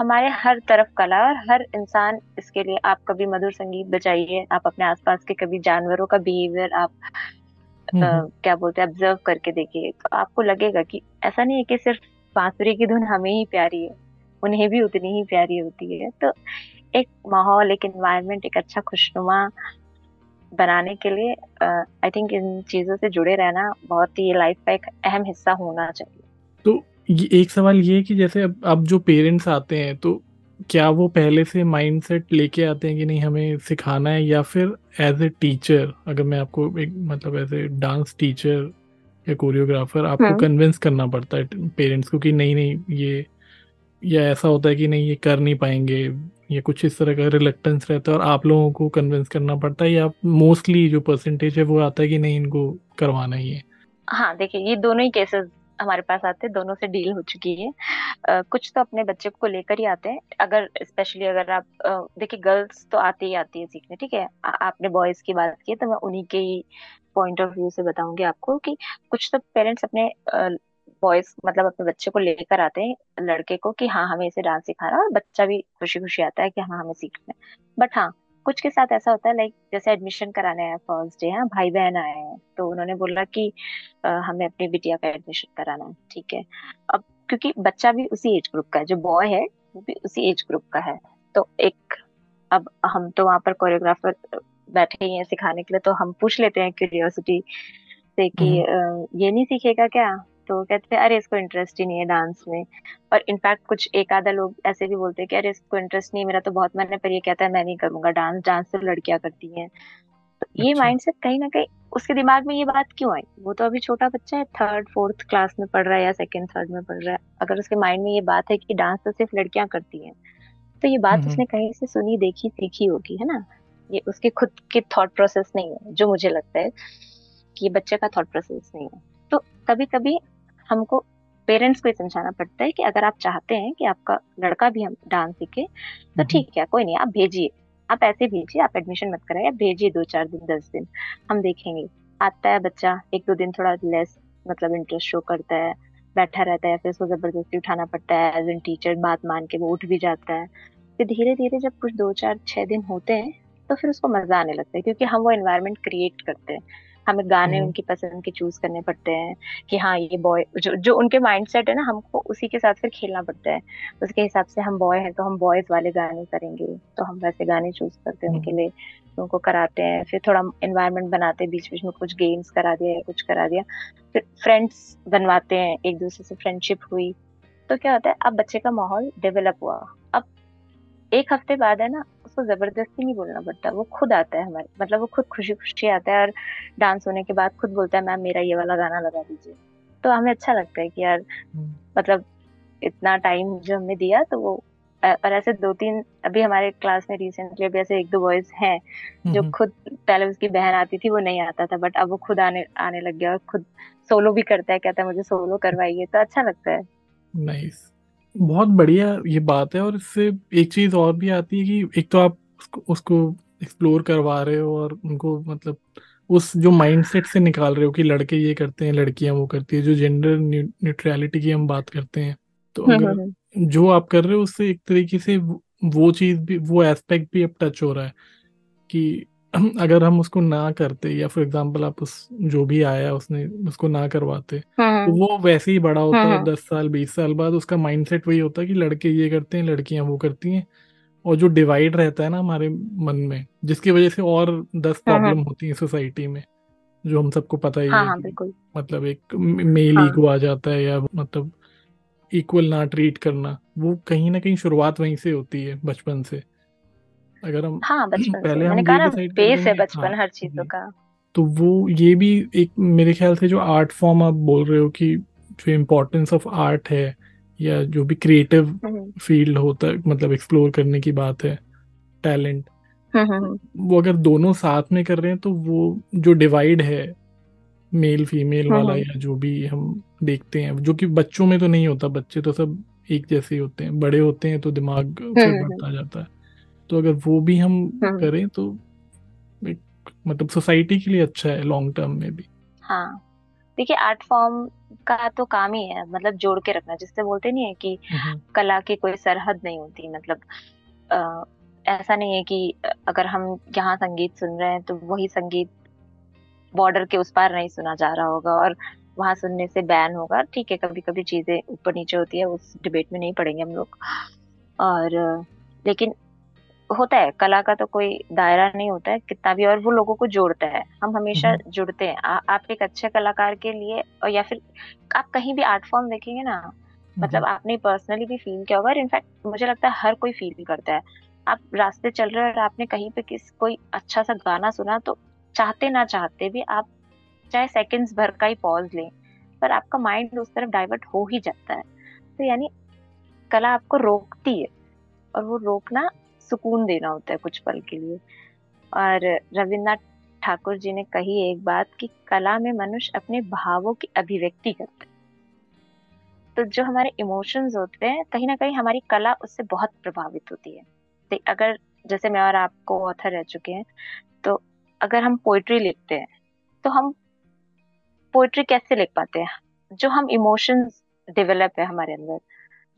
हमारे हर तरफ़ कला और हर इंसान इसके लिए आप कभी मधुर संगीत बजाइए आप अपने आसपास के कभी जानवरों का बिहेवियर आप आ, हम्म। क्या बोलते हैं ऑब्ज़र्व करके देखिए तो आपको लगेगा कि ऐसा नहीं है कि सिर्फ़ बांसुरी की धुन हमें ही प्यारी है उन्हें भी उतनी ही प्यारी होती है तो एक माहौल एक एनवायरनमेंट एक अच्छा खुशनुमा बनाने के लिए आई थिंक इन चीज़ों से जुड़े रहना बहुत ही लाइफ का एक अहम हिस्सा होना चाहिए तो ये एक सवाल ये है कि जैसे अब अब जो पेरेंट्स आते हैं तो क्या वो पहले से माइंड सेट लेके आते हैं कि नहीं हमें सिखाना है या फिर एज ए टीचर अगर मैं आपको एक मतलब एज ए डांस टीचर या कोरियोग्राफर आपको कन्विंस हम्म। करना पड़ता है पेरेंट्स को कि नहीं नहीं ये या ऐसा होता है कि नहीं ये कर नहीं पाएँगे या कुछ इस तरह का रिलेक्टेंस रहता है और आप लोगों को कन्विंस करना पड़ता है या मोस्टली जो परसेंटेज है वो आता है कि नहीं इनको करवाना ही है? हाँ देखिए ये दोनों ही केसेस हमारे पास आते हैं दोनों से डील हो चुकी है। uh, कुछ तो अपने बच्चे को लेकर ही आते हैं। अगर स्पेशली अगर आप देखिए गर्ल्स तो आती ही आती है सीखने ठीक है? आपने बॉयज़ की बात की तो मैं उन्हीं के ही पॉइंट ऑफ़ व्यू से बताऊँगी आपको कि कुछ तो पेरेंट्स अपने बॉयज़ मतलब अपने बच्चे को लेकर आते हैं लड़के को कि हाँ हमें इसे डांस सिखाना और बच्चा भी खुशी खुशी आता है कि हाँ हमें सीखना है। बट हाँ कुछ के साथ ऐसा होता है लाइक जैसे एडमिशन कराने आया फ़र्स्ट डे हाँ भाई बहन आए हैं तो उन्होंने बोला कि आ, हमें अपनी बिटिया का एडमिशन कराना है ठीक है? अब क्योंकि बच्चा भी उसी एज ग्रुप का है जो बॉय है वो भी उसी एज ग्रुप का है। तो एक अब हम तो वहाँ पर कोरियोग्राफर बैठे ही हैं सिखाने के लिए तो हम पूछ लेते हैं क्यूरियोसिटी से कि हम्म। ये नहीं सीखेगा क्या? तो कहते हैं अरे इसको इंटरेस्ट ही नहीं है डांस में। और इनफैक्ट कुछ एक आधा लोग ऐसे भी बोलते हैं कि अरे इसको इंटरेस्ट नहीं मेरा तो बहुत मन है पर ये कहता है मैं नहीं करूँगा डांस डांस तो लड़कियाँ करती हैं। तो ये अच्छा। माइंड सेट कहीं ना कहीं उसके दिमाग में ये बात क्यों आई? वो तो अभी छोटा बच्चा है थर्ड फोर्थ क्लास में पढ़ रहा है या सेकेंड थर्ड में पढ़ रहा है। अगर उसके माइंड में ये बात है कि डांस तो सिर्फ़ लड़कियाँ करती हैं तो ये बात उसने कहीं से सुनी देखी सीखी होगी है ना? ये उसके खुद के थॉट प्रोसेस नहीं है जो मुझे लगता है कि ये बच्चे का थॉट प्रोसेस नहीं है। तो कभी कभी हमको पेरेंट्स को ही समझाना पड़ता है कि अगर आप चाहते हैं कि आपका लड़का भी हम डांस सीखे तो ठीक है कोई नहीं आप भेजिए। आप ऐसे भेजिए आप एडमिशन मत कराइए आप भेजिए दो चार दिन दस दिन हम देखेंगे। आता है बच्चा एक दो दिन थोड़ा लेस मतलब इंटरेस्ट शो करता है बैठा रहता है फिर उसको ज़बरदस्ती उठाना पड़ता है एज एन टीचर बात मान के वो उठ भी जाता है। फिर धीरे धीरे जब कुछ दो चार छः दिन होते हैं तो फिर उसको मज़ा आने लगता है क्योंकि हम वो एनवायरमेंट क्रिएट करते हैं। हमें गाने उनकी पसंद के चूज़ करने पड़ते हैं कि हाँ ये बॉय जो जो उनके माइंडसेट है ना हमको उसी के साथ फिर खेलना पड़ता है। उसके हिसाब से हम बॉय हैं तो हम बॉयज़ वाले गाने करेंगे। तो हम वैसे गाने चूज़ करते हैं उनके लिए उनको कराते हैं। फिर थोड़ा इन्वायरमेंट बनाते हैं बीच बीच में कुछ गेम्स करा दिया या कुछ करा दिया। फिर फ्रेंड्स बनवाते हैं एक दूसरे से फ्रेंडशिप हुई। तो क्या होता है अब बच्चे का माहौल डेवलप हुआ। अब एक हफ़्ते बाद है ना उसको ज़बरदस्ती नहीं बोलना पड़ता। वो खुद आता है हमारे मतलब वो खुद खुशी खुशी आता है और डांस होने के बाद खुद बोलता है मैम मेरा ये वाला गाना लगा दीजिए। तो हमें अच्छा लगता है कि यार हम्म। मतलब इतना टाइम जो हमने दिया तो वो और ऐसे दो तीन अभी हमारे क्लास में रिसेंटली अभी ऐसे एक दो बॉयज़ हैं जो हम्म। खुद पहले उसकी बहन आती थी वो नहीं आता था बट अब वो खुद आने आने लग गया और खुद सोलो भी करता है कहता है मुझे सोलो करवाइए। तो अच्छा लगता है। नाइस बहुत बढ़िया ये बात है और इससे एक चीज़ और भी आती है कि एक तो आप उसको, उसको एक्सप्लोर करवा रहे हो और उनको मतलब उस जो माइंडसेट से निकाल रहे हो कि लड़के ये करते हैं लड़कियाँ वो करती है जो जेंडर न्यूट्रलिटी की हम बात करते हैं तो हम्म, अगर हम्म, हम्म। जो आप कर रहे हो उससे एक तरीके से वो चीज़ भी वो एस्पेक्ट भी अब टच हो रहा है कि अगर हम उसको ना करते या फॉर एग्ज़ाम्पल आप उस जो भी आया उसने उसको ना करवाते तो वो वैसे ही बड़ा होता है दस साल बीस साल बाद उसका माइंडसेट वही होता है कि लड़के ये करते हैं लड़कियाँ वो करती हैं। और जो डिवाइड रहता है ना हमारे मन में जिसकी वजह से और दस प्रॉब्लम होती है सोसाइटी में जो हम सबको पता ही हाँ, है हाँ, मतलब एक मेल ईगो हाँ. आ जाता है या मतलब इक्वल ना ट्रीट करना वो कहीं ना कहीं शुरुआत वहीं से होती है बचपन से। अगर हम हाँ बचपन पहले हम ये डिसाइड बेस है बचपन हाँ, हर चीज़ों का। तो वो ये भी एक मेरे ख्याल से जो आर्ट फॉर्म आप बोल रहे हो कि जो इम्पोर्टेंस ऑफ़ आर्ट है या जो भी क्रिएटिव फ़ील्ड हम्म। होता है मतलब एक्सप्लोर करने की बात है टैलेंट हम्म, हम्म, वो अगर दोनों साथ में कर रहे हैं तो वो जो डिवाइड है मेल फीमेल वाला या जो भी हम देखते हैं जो कि बच्चों में तो नहीं होता बच्चे तो सब एक जैसे ही होते हैं बड़े होते हैं तो दिमाग फिर बढ़ता जाता है। तो अगर वो भी हम करें तो मतलब सोसाइटी के लिए अच्छा है लॉन्ग टर्म में भी। हाँ। देखिए आर्ट फॉर्म का तो काम ही है मतलब जोड़ के रखना जिससे बोलते नहीं है कि कला की कोई सरहद नहीं होती मतलब आ, ऐसा नहीं है कि अगर हम यहाँ संगीत सुन रहे हैं तो वही संगीत बॉर्डर के उस पार नहीं सुना जा रहा होगा और वहाँ सुनने से बैन होगा। ठीक है कभी कभी चीज़ें ऊपर नीचे होती है उस डिबेट में नहीं पड़ेंगे हम लोग। और लेकिन होता है कला का तो कोई दायरा नहीं होता है कितना भी और वो लोगों को जोड़ता है हम हमेशा हम्म। जुड़ते हैं आ, आप एक अच्छे कलाकार के लिए और या फिर आप कहीं भी आर्ट फॉर्म देखेंगे ना मतलब हम्म। आपने पर्सनली भी फील किया होगा और इनफैक्ट मुझे लगता है हर कोई फील करता है आप रास्ते चल रहे हो और आपने कहीं पे किस कोई अच्छा सा गाना सुना तो चाहते ना चाहते भी आप चाहे सेकंड्स भर का ही पॉज लें पर आपका माइंड उस तरफ़ डाइवर्ट हो ही जाता है तो यानी कला आपको रोकती है और वो रोकना सुकून देना होता है कुछ पल के लिए। और रविन्द्रनाथ ठाकुर जी ने कही एक बात कि कला में मनुष्य अपने भावों की अभिव्यक्ति करता है। तो जो हमारे इमोशंस होते हैं, कहीं ना कहीं हमारी कला उससे बहुत प्रभावित होती है। तो अगर जैसे मैं और आपको ऑथर रह चुके हैं तो अगर हम पोइट्री लिखते हैं तो हम पोइट्री कैसे लिख पाते हैं? जो हम इमोशंस डेवलप है हमारे अंदर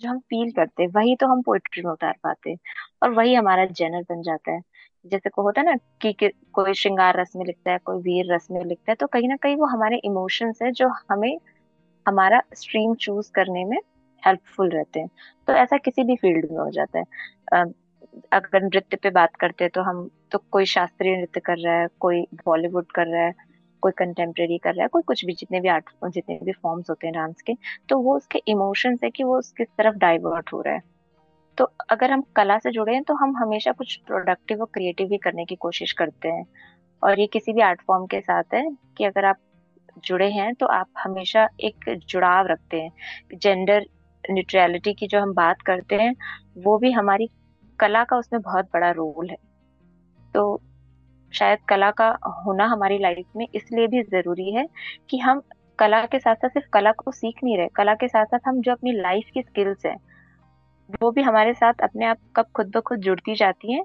जो हम फील करते हैं वही तो हम पोइट्री में उतार पाते हैं और वही हमारा जनर बन जाता है। जैसे को होता है ना कि, कि कोई श्रृंगार रस में लिखता है कोई वीर रस में लिखता है तो कहीं ना कहीं वो हमारे इमोशंस है जो हमें हमारा स्ट्रीम चूज़ करने में हेल्पफुल रहते हैं। तो ऐसा किसी भी फ़ील्ड में हो जाता है। अगर नृत्य पे बात करते हैं तो हम तो कोई शास्त्रीय नृत्य कर रहा है कोई बॉलीवुड कर रहा है कोई कंटेम्प्रेरी कर रहा है, कोई कुछ भी, जितने भी आर्ट जितने भी फॉर्म्स होते हैं डांस के तो वो उसके इमोशंस है कि वो किस तरफ़ डाइवर्ट हो रहा है। तो अगर हम कला से जुड़े हैं तो हम हमेशा कुछ प्रोडक्टिव और क्रिएटिव भी करने की कोशिश करते हैं। और ये किसी भी आर्ट फॉर्म के साथ है कि अगर आप जुड़े हैं तो आप हमेशा एक जुड़ाव रखते हैं। जेंडर न्यूट्रलिटी की जो हम बात करते हैं, वो भी हमारी कला का उसमें बहुत बड़ा रोल है। तो शायद कला का होना हमारी लाइफ में इसलिए भी ज़रूरी है कि हम कला के साथ साथ सिर्फ़ कला को सीख नहीं रहे। कला के साथ साथ हम जो अपनी लाइफ की स्किल्स है वो भी हमारे साथ अपने आप कब खुद ब खुद जुड़ती जाती हैं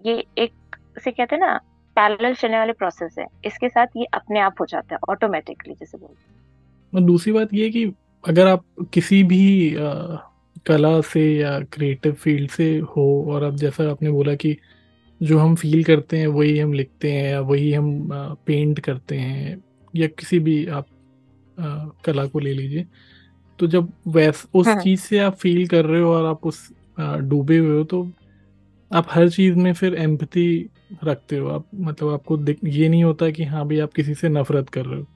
ये एक से कहते हैं ना पैरेलल चलने वाले प्रोसेस है। इसके साथ ये अपने आप हो जाता है ऑटोमेटिकली जैसे बोलते हैं। दूसरी बात ये कि अगर आप किसी भी आ, कला से या क्रिएटिव फ़ील्ड से हो और अब जैसा आपने बोला कि जो हम फील करते हैं वही हम लिखते हैं या वही हम पेंट करते हैं या किसी भी आप आ, कला को ले लीजिए तो जब वैस उस हाँ। चीज़ से आप फील कर रहे हो और आप उस डूबे हुए हो तो आप हर चीज़ में फिर एम्पति रखते हो आप मतलब आपको ये नहीं होता कि हाँ भाई आप किसी से नफरत कर रहे हो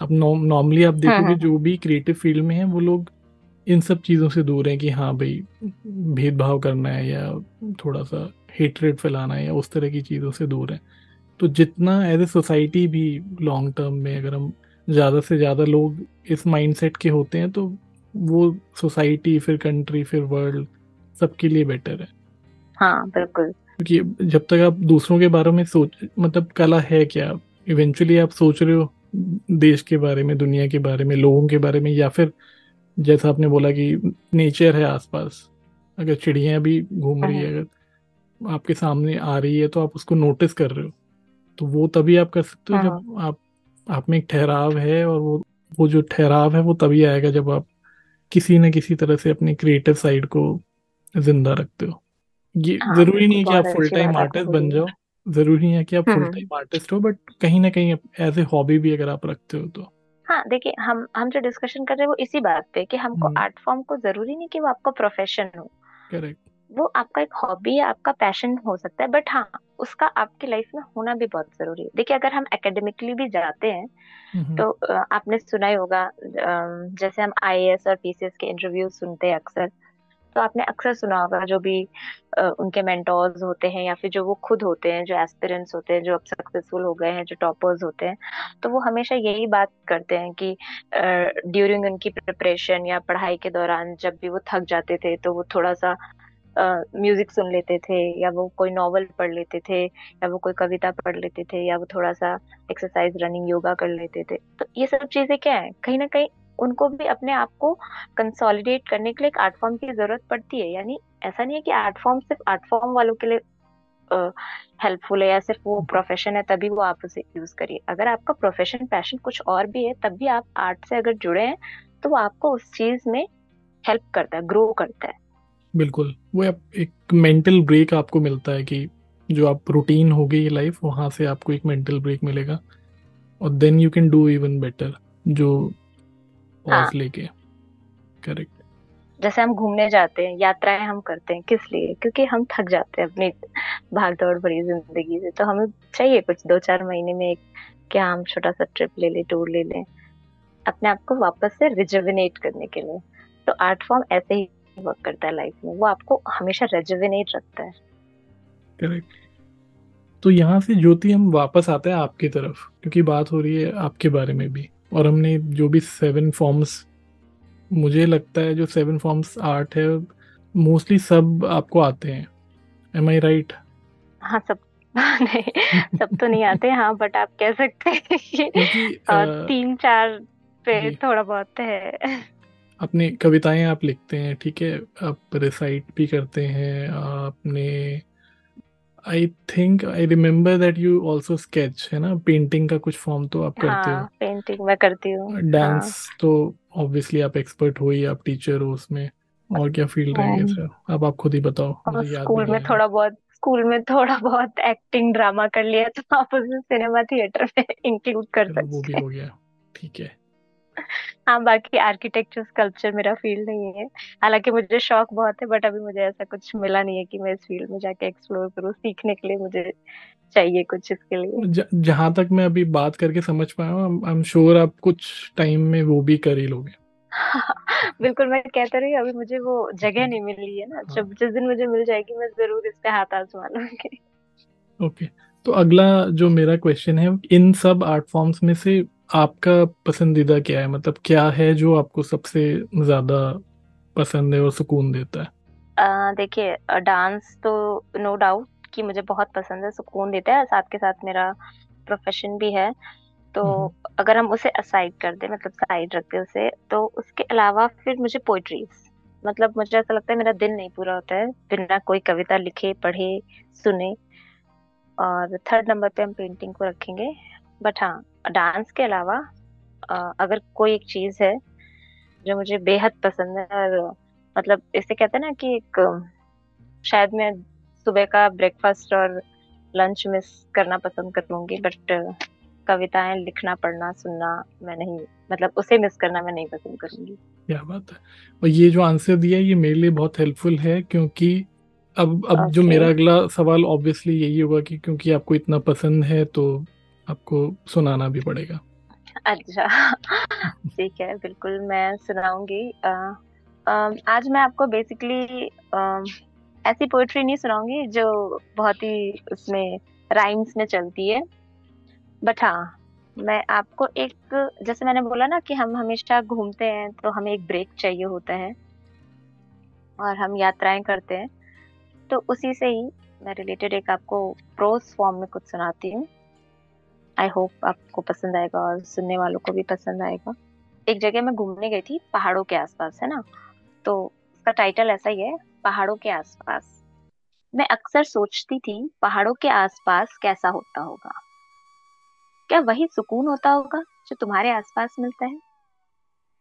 अब नॉर्मली आप हाँ, देखोगे हाँ। जो भी क्रिएटिव फ़ील्ड में है वो लोग इन सब चीज़ों से दूर हैं कि हाँ भाई भेदभाव करना है या थोड़ा सा हेटरेट फैलाना है या उस तरह की चीज़ों से दूर है। तो जितना एज ए सोसाइटी भी लॉन्ग टर्म में अगर हम ज़्यादा से ज़्यादा लोग इस माइंडसेट के होते हैं तो वो सोसाइटी फिर कंट्री फिर वर्ल्ड सबके लिए बेटर है। हाँ बिल्कुल। क्योंकि जब तक आप दूसरों के बारे में सोच मतलब कला है क्या? इवेंचुअली आप सोच रहे हो देश के बारे में दुनिया के बारे में लोगों के बारे में या फिर जैसा आपने बोला कि नेचर है आसपास अगर चिड़िया भी घूम रही है हाँ। अगर आपके सामने आ रही है तो आप उसको नोटिस कर रहे हो। तो वो तभी आप कर सकते हो जब हाँ। आप आप में एक ठहराव है और वो वो जो ठहराव है वो तभी आएगा जब आप किसी न किसी तरह से अपनी क्रिएटिव साइड को ज़िंदा रखते हो। ये हाँ, ज़रूरी नहीं है कि आप फुल टाइम आर्टिस्ट बन जाओ। ज़रूरी है कि आप फुल टाइम आर्टिस्ट हो बट कहीं ना कहीं एज ए हॉबी भी अगर आप रखते हो तो। हाँ देखिए हम हम जो डिस्कशन कर रहे हैं वो इसी बात पे कि हमको आर्ट फॉर्म को ज़रूरी नहीं कि वो आपका प्रोफेशन हो। करेक्ट वो आपका एक हॉबी है आपका पैशन हो सकता है बट हाँ उसका आपकी लाइफ में होना भी बहुत ज़रूरी है। देखिए अगर हम एकेडमिकली भी जाते हैं तो आपने सुना ही होगा जैसे हम आईएएस और पीसीएस के इंटरव्यू सुनते हैं अक्सर तो आपने अक्सर सुना होगा जो भी उनके मेंटोर्स होते हैं या फिर जो वो खुद होते हैं जो एस्पिरेंट्स होते हैं जो अब सक्सेसफुल हो गए हैं जो टॉपर्स होते हैं तो वो हमेशा यही बात करते हैं कि ड्यूरिंग उनकी प्रिपरेशन या पढ़ाई के दौरान जब भी वो थक जाते थे तो वो थोड़ा सा म्यूज़िक सुन लेते थे, या वो कोई नॉवल पढ़ लेते थे, या वो कोई कविता पढ़ लेते थे, या वो थोड़ा सा एक्सरसाइज रनिंग योगा कर लेते थे। तो ये सब चीज़ें क्या है? कहीं ना कहीं उनको भी अपने आप को कंसोलिडेट करने के लिए एक आर्ट फॉर्म की ज़रूरत पड़ती है। यानी ऐसा नहीं है कि आर्ट फॉर्म सिर्फ़ आर्ट फॉर्म वालों के लिए हेल्पफुल है या सिर्फ़ वो प्रोफेशन है, तभी वो आप उसे यूज़ करिए। अगर आपका प्रोफेशन पैशन कुछ और भी है, तब भी आप आर्ट से अगर जुड़े हैं तो वो आपको उस चीज़ में हेल्प करता है ग्रो करता है। बिल्कुल। वो एक मेंटल ब्रेक आपको मिलता है कि जो आप रूटीन हो गई लाइफ वहाँ से आपको एक मेंटल ब्रेक मिलेगा। और then you can do even better जो हाँ. लेके। करेक्ट जैसे हम घूमने जाते हैं यात्राएँ हम करते हैं किस लिए? क्योंकि हम थक जाते हैं अपनी भाग दौड़ भरी ज़िंदगी से। तो हमें चाहिए कुछ दो चार महीने में एक क्या हम छोटा सा ट्रिप ले लें टूर ले लें। अपने आप को वापस से रिजर्विनेट करने के लिए। तो आर्ट फॉर्म ऐसे ही वर्क करता है लाइफ में वो आपको हमेशा रेजुविनेट रखता है। करेक्ट तो यहाँ से ज्योति हम वापस आते हैं आपकी तरफ़ क्योंकि बात हो रही है आपके बारे में भी। और हमने जो भी सेवन फॉर्म्स मुझे लगता है जो सेवन फॉर्म्स आर्ट है मोस्टली सब आपको आते हैं। एम आई राइट हाँ सब नहीं सब तो नहीं आते हाँ बट आप कह सकते हैं तीन चार पे थोड़ा बहुत है। अपनी कविताएँ आप लिखते हैं ठीक है? आप रिसाइट भी करते हैं आपने I think I remember that you also sketch है ना? पेंटिंग का कुछ फॉर्म तो आप करते हाँ, हो पेंटिंग मैं करती हूँ। डांस हाँ. तो ऑब्वियसली आप एक्सपर्ट हो ही आप टीचर हो उसमें। और क्या फ़ील्ड रहेंगे सर अब आप खुद ही बताओ स्कूल में थोड़ा बहुत स्कूल में थोड़ा बहुत एक्टिंग ड्रामा कर लिया तो आप उसे सिनेमा थिएटर में इंक्लूड कर सकते वो भी हो गया ठीक है। हाँ बाकी आर्किटेक्चर स्कल्पचर मेरा फ़ील्ड नहीं है। हालाँकि मुझे शौक बहुत है बट अभी मुझे ऐसा कुछ मिला नहीं है कि मैं इस फ़ील्ड में जाके एक्सप्लोर करूँ। सीखने के लिए मुझे चाहिए कुछ इसके लिए। जहाँ तक मैं अभी बात करके समझ पाया हूँ आई एम श्योर आप कुछ टाइम में वो भी कर ही लोगे। बिल्कुल मैं कहते रही अभी मुझे वो जगह नहीं मिल रही है ना। हाँ। जब जिस दिन मुझे मिल जाएगी मैं ज़रूर इस पे हाथ आजमा लूँगी ओके तो अगला जो मेरा क्वेश्चन है इन सब आर्ट फॉर्म्स में से आपका पसंदीदा क्या है? मतलब क्या है जो आपको सबसे ज़्यादा पसंद है और सुकून देता है? देखिए डांस तो नो डाउट कि मुझे बहुत पसंद है सुकून देता है साथ के साथ मेरा प्रोफेशन भी है। तो हम्म। अगर हम उसे असाइड कर दे मतलब साइड रख दे उसे तो उसके अलावा फिर मुझे पोइट्रीज मतलब मुझे ऐसा लगता है मेरा दिन नहीं पूरा होता है बिना कोई कविता लिखे पढ़े सुने। और थर्ड नंबर पे हम पेंटिंग को रखेंगे। बट हाँ डांस के अलावा अगर कोई एक चीज़ है जो मुझे बेहद पसंद है और मतलब इसे कहते हैं ना कि एक शायद मैं सुबह का ब्रेकफास्ट और लंच मिस करना पसंद करूँगी बट कविताएँ लिखना पढ़ना सुनना मैं नहीं मतलब उसे मिस करना मैं नहीं पसंद करूँगी क्या बात है और ये जो आंसर दिया ये मेरे लिए बहुत हेल्पफुल है क्योंकि अब अब okay. जो मेरा अगला सवाल ऑब्वियसली यही होगा कि क्योंकि आपको इतना पसंद है तो आपको सुनाना भी पड़ेगा। अच्छा ठीक है, बिल्कुल मैं सुनाऊँगी। आज मैं आपको बेसिकली ऐसी पोएट्री नहीं सुनाऊँगी जो बहुत ही उसमें राइम्स में चलती है। बट हाँ मैं आपको एक, जैसे मैंने बोला ना कि हम हमेशा घूमते हैं तो हमें एक ब्रेक चाहिए होता है और हम यात्राएँ करते हैं। तो उसी से ही मैं रिलेटेड एक आपको प्रोज फॉर्म में कुछ सुनाती हूँ। आई होप आपको पसंद आएगा और सुनने वालों को भी पसंद आएगा। एक जगह मैं घूमने गई थी, पहाड़ों के आसपास, है ना? तो उसका टाइटल ऐसा ही है, पहाड़ों के आसपास। मैं अक्सर सोचती थी, पहाड़ों के आसपास कैसा होता होगा? क्या वही सुकून होता होगा, जो तुम्हारे आसपास मिलता है?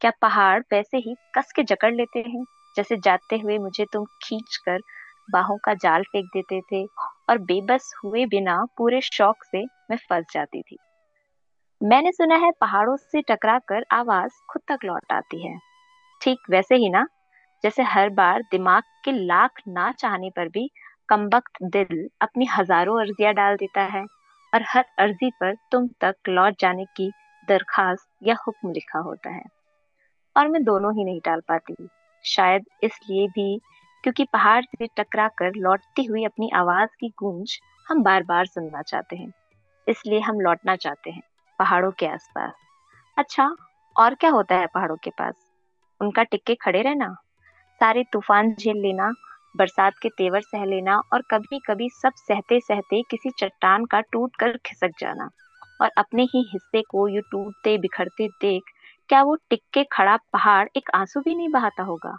क्या पहाड़ वैसे ही कस के जकड़ लेते हैं, जैसे जाते हुए मुझे तुम खींच कर बाहों का जाल फेंक देते थे और बेबस हुए बिना पूरे शौक से मैं फंस जाती थी। मैंने सुना है पहाड़ों से टकरा कर आवाज़ खुद तक लौट आती है। ठीक वैसे ही ना? जैसे हर बार दिमाग के लाख ना चाहने पर भी कमबख्त दिल अपनी हज़ारों अर्जियाँ डाल देता है और हर अर्जी पर तुम तक लौट जाने की दरखास्त या हुक्म लिखा होता है। और मैं दोनों ही नहीं डाल पाती। शायद इसलिए भी क्योंकि पहाड़ से टकरा कर लौटती हुई अपनी आवाज़ की गूंज हम बार बार सुनना चाहते हैं। इसलिए हम लौटना चाहते हैं, पहाड़ों के आसपास। अच्छा और क्या होता है पहाड़ों के पास? उनका टिक्के खड़े रहना? सारे तूफ़ान झेल लेना, बरसात के तेवर सह लेना और कभी कभी सब सहते सहते किसी चट्टान का टूट कर खिसक जाना। और अपने ही हिस्से को यू टूटते बिखरते देख, क्या वो टिक्के खड़ा पहाड़ एक आँसू भी नहीं बहाता होगा?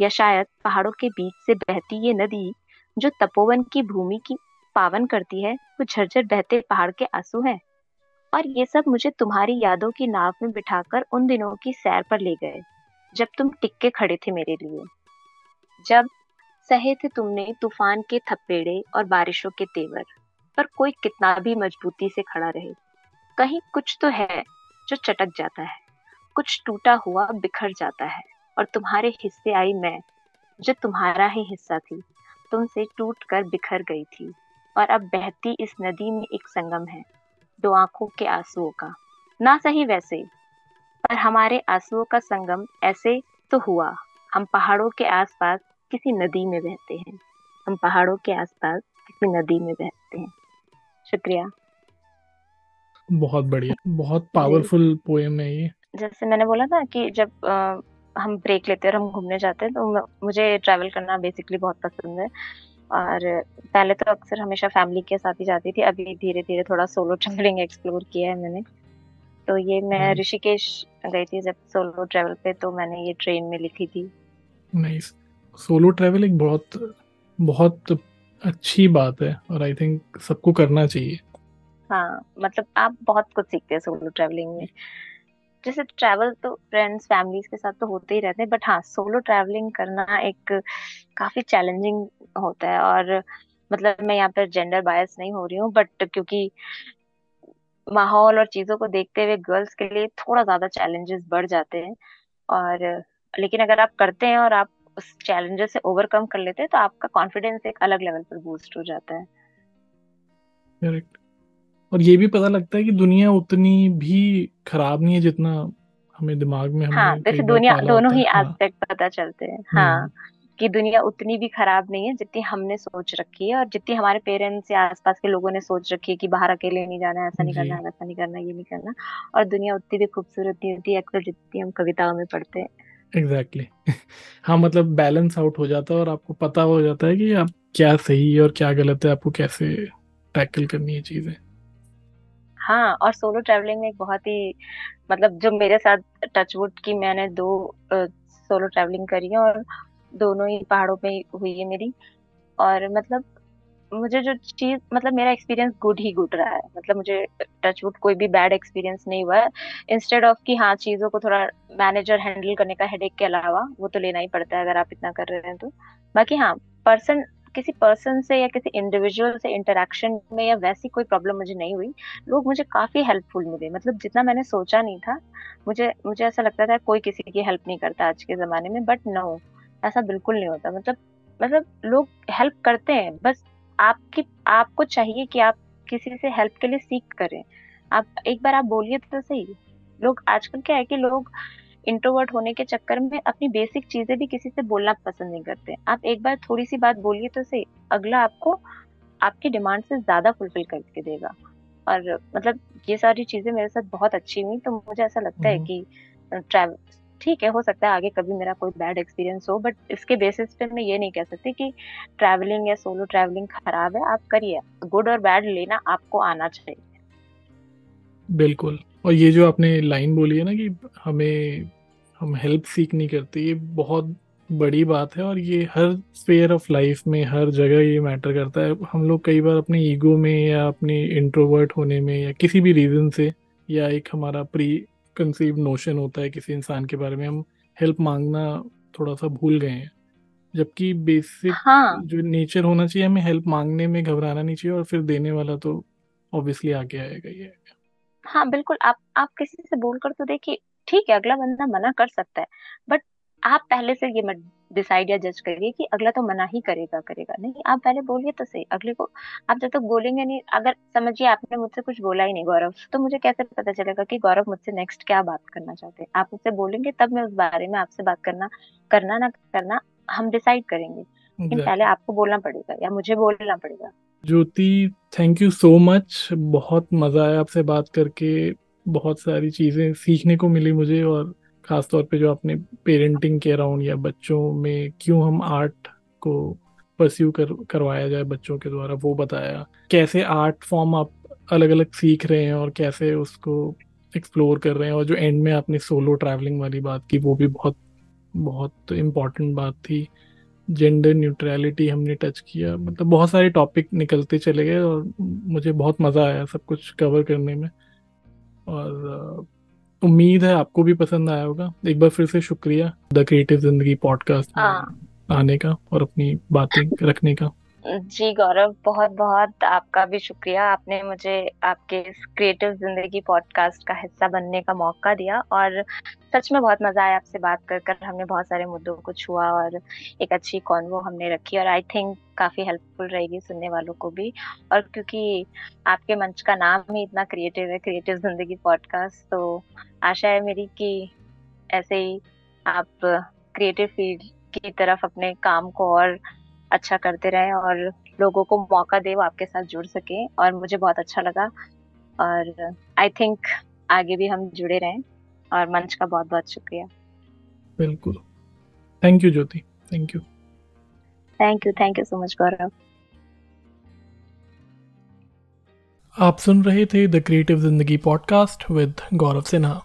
या शायद पहाड़ों के बीच से बहती ये नदी जो तपोवन की भूमि की पावन करती है, वो झरझर बहते पहाड़ के आँसू है। और ये सब मुझे तुम्हारी यादों की नाव में बिठाकर उन दिनों की सैर पर ले गए, जब तुम टिक्के खड़े थे मेरे लिए। जब सहे थे तुमने तूफ़ान के थपेड़े और बारिशों के तेवर, पर कोई कितना भी मजबूती से खड़ा रहे। कहीं कुछ तो है जो चटक जाता है, कुछ टूटा हुआ बिखर जाता है। और तुम्हारे हिस्से आई मैं जो तुम्हारा ही हिस्सा थी तुमसे टूट कर बिखर गई थी और अब बहती इस नदी में एक संगम है दो आँखों के आंसुओं का। ना सही वैसे पर हमारे आंसुओं का संगम ऐसे तो हुआ हम पहाड़ों के आसपास किसी नदी में बहते हैं हम पहाड़ों के आसपास किसी नदी में बहते हैं। शुक्रिया। बहुत बढ़िया बहुत पावरफुल पोएम है ये। जैसे मैंने बोला था कि जब आ, हम ब्रेक लेते हैं और हम घूमने जाते हैं तो मुझे ट्रैवल करना बेसिकली बहुत पसंद है। और पहले तो अक्सर हमेशा फैमिली के साथ ही जाती थी अभी धीरे धीरे थोड़ा सोलो ट्रैवलिंग एक्सप्लोर किया है मैंने। तो ये मैं हम्म। ऋषिकेश गई थी जब सोलो ट्रैवल पे तो मैंने ये ट्रेन में लिखी थी। नाइस सोलो ट्रैवल एक बहुत बहुत अच्छी बात है और आई थिंक सबको करना चाहिए। हाँ मतलब आप बहुत कुछ सीखते हैं सोलो ट्रैवलिंग में। जैसे ट्रैवल तो फ्रेंड्स फैमिलीज़ के साथ तो होते ही रहते हैं बट हाँ सोलो ट्रैवलिंग करना एक काफ़ी चैलेंजिंग होता है और मतलब मैं यहाँ पर जेंडर बायस नहीं हो रही हूँ बट क्योंकि माहौल और चीज़ों को देखते हुए गर्ल्स के लिए थोड़ा ज़्यादा चैलेंजेस बढ़ जाते हैं और लेकिन अगर आप करते हैं और आप उस चैलेंजेस से ओवरकम कर लेते हैं तो आपका कॉन्फिडेंस एक अलग लेवल पर बूस्ट हो जाता है। करेक्ट और ये भी पता लगता है कि दुनिया उतनी भी खराब नहीं है जितना हमें दिमाग में हाँ जैसे दुनिया दोनों ही एस्पेक्ट हाँ. पता चलते हैं हाँ हम्म। कि दुनिया उतनी भी खराब नहीं है जितनी हमने सोच रखी है और जितनी हमारे पेरेंट्स या आसपास के लोगों ने सोच रखी है कि बाहर अकेले नहीं जाना ऐसा नहीं करना वैसा नहीं करना ये नहीं करना और दुनिया उतनी भी खूबसूरत नहीं होती अक्सर जितनी हम कविताओं में पढ़ते हैं एग्जैक्टली exactly. हाँ मतलब बैलेंस आउट हो जाता है और आपको पता हो जाता है कि आप क्या सही है और क्या गलत है आपको कैसे टैकल करनी है चीज़ें हाँ और सोलो ट्रैवलिंग में एक बहुत ही मतलब जो मेरे साथ टचवुड की मैंने दो सोलो ट्रैवलिंग करी है और दोनों ही पहाड़ों पे हुई है मेरी। और मतलब मुझे जो चीज़ मतलब मेरा एक्सपीरियंस गुड ही गुड रहा है। मतलब मुझे टचवुड कोई भी बैड एक्सपीरियंस नहीं हुआ। है इंस्टेड ऑफ़ कि हाँ चीज़ों को थोड़ा मैनेज और हैंडल करने का हेडेक के अलावा, वो तो लेना ही पड़ता है अगर आप इतना कर रहे हैं तो। बाकी हाँ पर्सन किसी पर्सन से या किसी इंडिविजुअल से इंटरेक्शन में या वैसी कोई प्रॉब्लम मुझे नहीं हुई। लोग मुझे काफ़ी हेल्पफुल मिले। मतलब जितना मैंने सोचा नहीं था, मुझे मुझे ऐसा लगता था कोई किसी की हेल्प नहीं करता आज के जमाने में बट नो ऐसा बिल्कुल नहीं होता। मतलब मतलब लोग हेल्प करते हैं, बस आपकी, आपको चाहिए कि आप किसी से हेल्प के लिए सीख करें। आप, एक बार आप बोलिए तो सही। लोग, आजकल क्या है कि लोग इंट्रोवर्ट होने के चक्कर में अपनी बेसिक चीज़ें भी किसी से बोलना पसंद नहीं करते। आप एक बार थोड़ी सी बात बोलिए तो सही अगला आपको आपकी डिमांड से ज़्यादा फुलफिल करके देगा। और मतलब ये सारी चीज़ें मेरे साथ बहुत अच्छी हुई तो मुझे ऐसा लगता है हम्म। कि ट्रैवल ठीक है हो सकता है आगे कभी मेरा कोई बैड एक्सपीरियंस हो बट इसके बेसिस पे मैं ये नहीं कह सकती कि ट्रैवलिंग या सोलो ट्रैवलिंग खराब है आप करिए। गुड और बैड लेना आपको आना चाहिए। बिल्कुल। और ये जो आपने लाइन बोली है ना कि हमें हम हेल्प सीख नहीं करते ये बहुत बड़ी बात है और ये हर स्पेयर ऑफ़ लाइफ में हर जगह ये मैटर करता है। हम लोग कई बार अपने ईगो में या अपने इंट्रोवर्ट होने में या किसी भी रीज़न से या एक हमारा प्री कंसीव नोशन होता है किसी इंसान के बारे में हम हेल्प मांगना थोड़ा सा भूल गए हैं। जबकि बेसिक हाँ. जो नेचर होना चाहिए हमें हेल्प मांगने में घबराना नहीं चाहिए और फिर देने वाला तो ऑब्वियसली आगे आएगा ही आएगा। हाँ बिल्कुल। आप आप किसी से बोलकर तो देखिए ठीक है अगला बंदा मना कर सकता है बट आप पहले से ये मत डिसाइड या जज करिए कि अगला तो मना ही करेगा करेगा। नहीं आप पहले बोलिए तो सही अगले को आप जब तक तो बोलेंगे नहीं अगर समझिए आपने मुझसे कुछ बोला ही नहीं गौरव तो मुझे कैसे पता चलेगा कि गौरव मुझसे नेक्स्ट क्या बात करना चाहते हैं? आप मुझसे बोलेंगे तब मैं उस बारे में आपसे बात करना करना ना करना हम डिसाइड करेंगे। लेकिन पहले आपको बोलना पड़ेगा या मुझे बोलना पड़ेगा। Jyoti thank you so much बहुत मज़ा आया आपसे बात करके। बहुत सारी चीज़ें सीखने को मिली मुझे और खासतौर पे जो आपने पेरेंटिंग के अराउंड या बच्चों में क्यों हम आर्ट को परस्यू कर, करवाया जाए बच्चों के द्वारा, वो बताया। कैसे आर्ट फॉर्म आप अलग अलग सीख रहे हैं और कैसे उसको एक्सप्लोर कर रहे हैं और जो एंड में आपने सोलो ट्रैवलिंग वाली बात की, वो भी बहुत बहुत इंपॉर्टेंट बात थी। जेंडर न्यूट्रलिटी हमने टच किया मतलब बहुत सारे टॉपिक निकलते चले गए और मुझे बहुत मज़ा आया सब कुछ कवर करने में। और उम्मीद है आपको भी पसंद आया होगा। एक बार फिर से शुक्रिया द क्रिएटिव ज़िंदगी पॉडकास्ट आने का और अपनी बातें रखने का। जी गौरव बहुत बहुत आपका भी शुक्रिया। आपने मुझे आपके इस क्रिएटिव ज़िंदगी पॉडकास्ट का हिस्सा बनने का मौका दिया और सच में बहुत मज़ा आया आपसे बात कर कर। हमने बहुत सारे मुद्दों को छुआ और एक अच्छी कॉन्वो हमने रखी और आई थिंक काफ़ी हेल्पफुल रहेगी सुनने वालों को भी। और क्योंकि आपके मंच का नाम ही इतना क्रिएटिव है क्रिएटिव ज़िंदगी पॉडकास्ट तो आशा है मेरी कि ऐसे ही आप क्रिएटिव फ़ील्ड की तरफ़ अपने काम को और अच्छा करते रहे और लोगों को मौका दे वो आपके साथ जुड़ सके। और मुझे बहुत अच्छा लगा। और आई थिंक आगे भी हम जुड़े रहें। और मंच का बहुत बहुत शुक्रिया। बिल्कुल। Thank you Jyoti. Thank you thank you thank you so much Gaurav आप सुन रहे थे the creative Zindagi podcast with Gaurav Sinha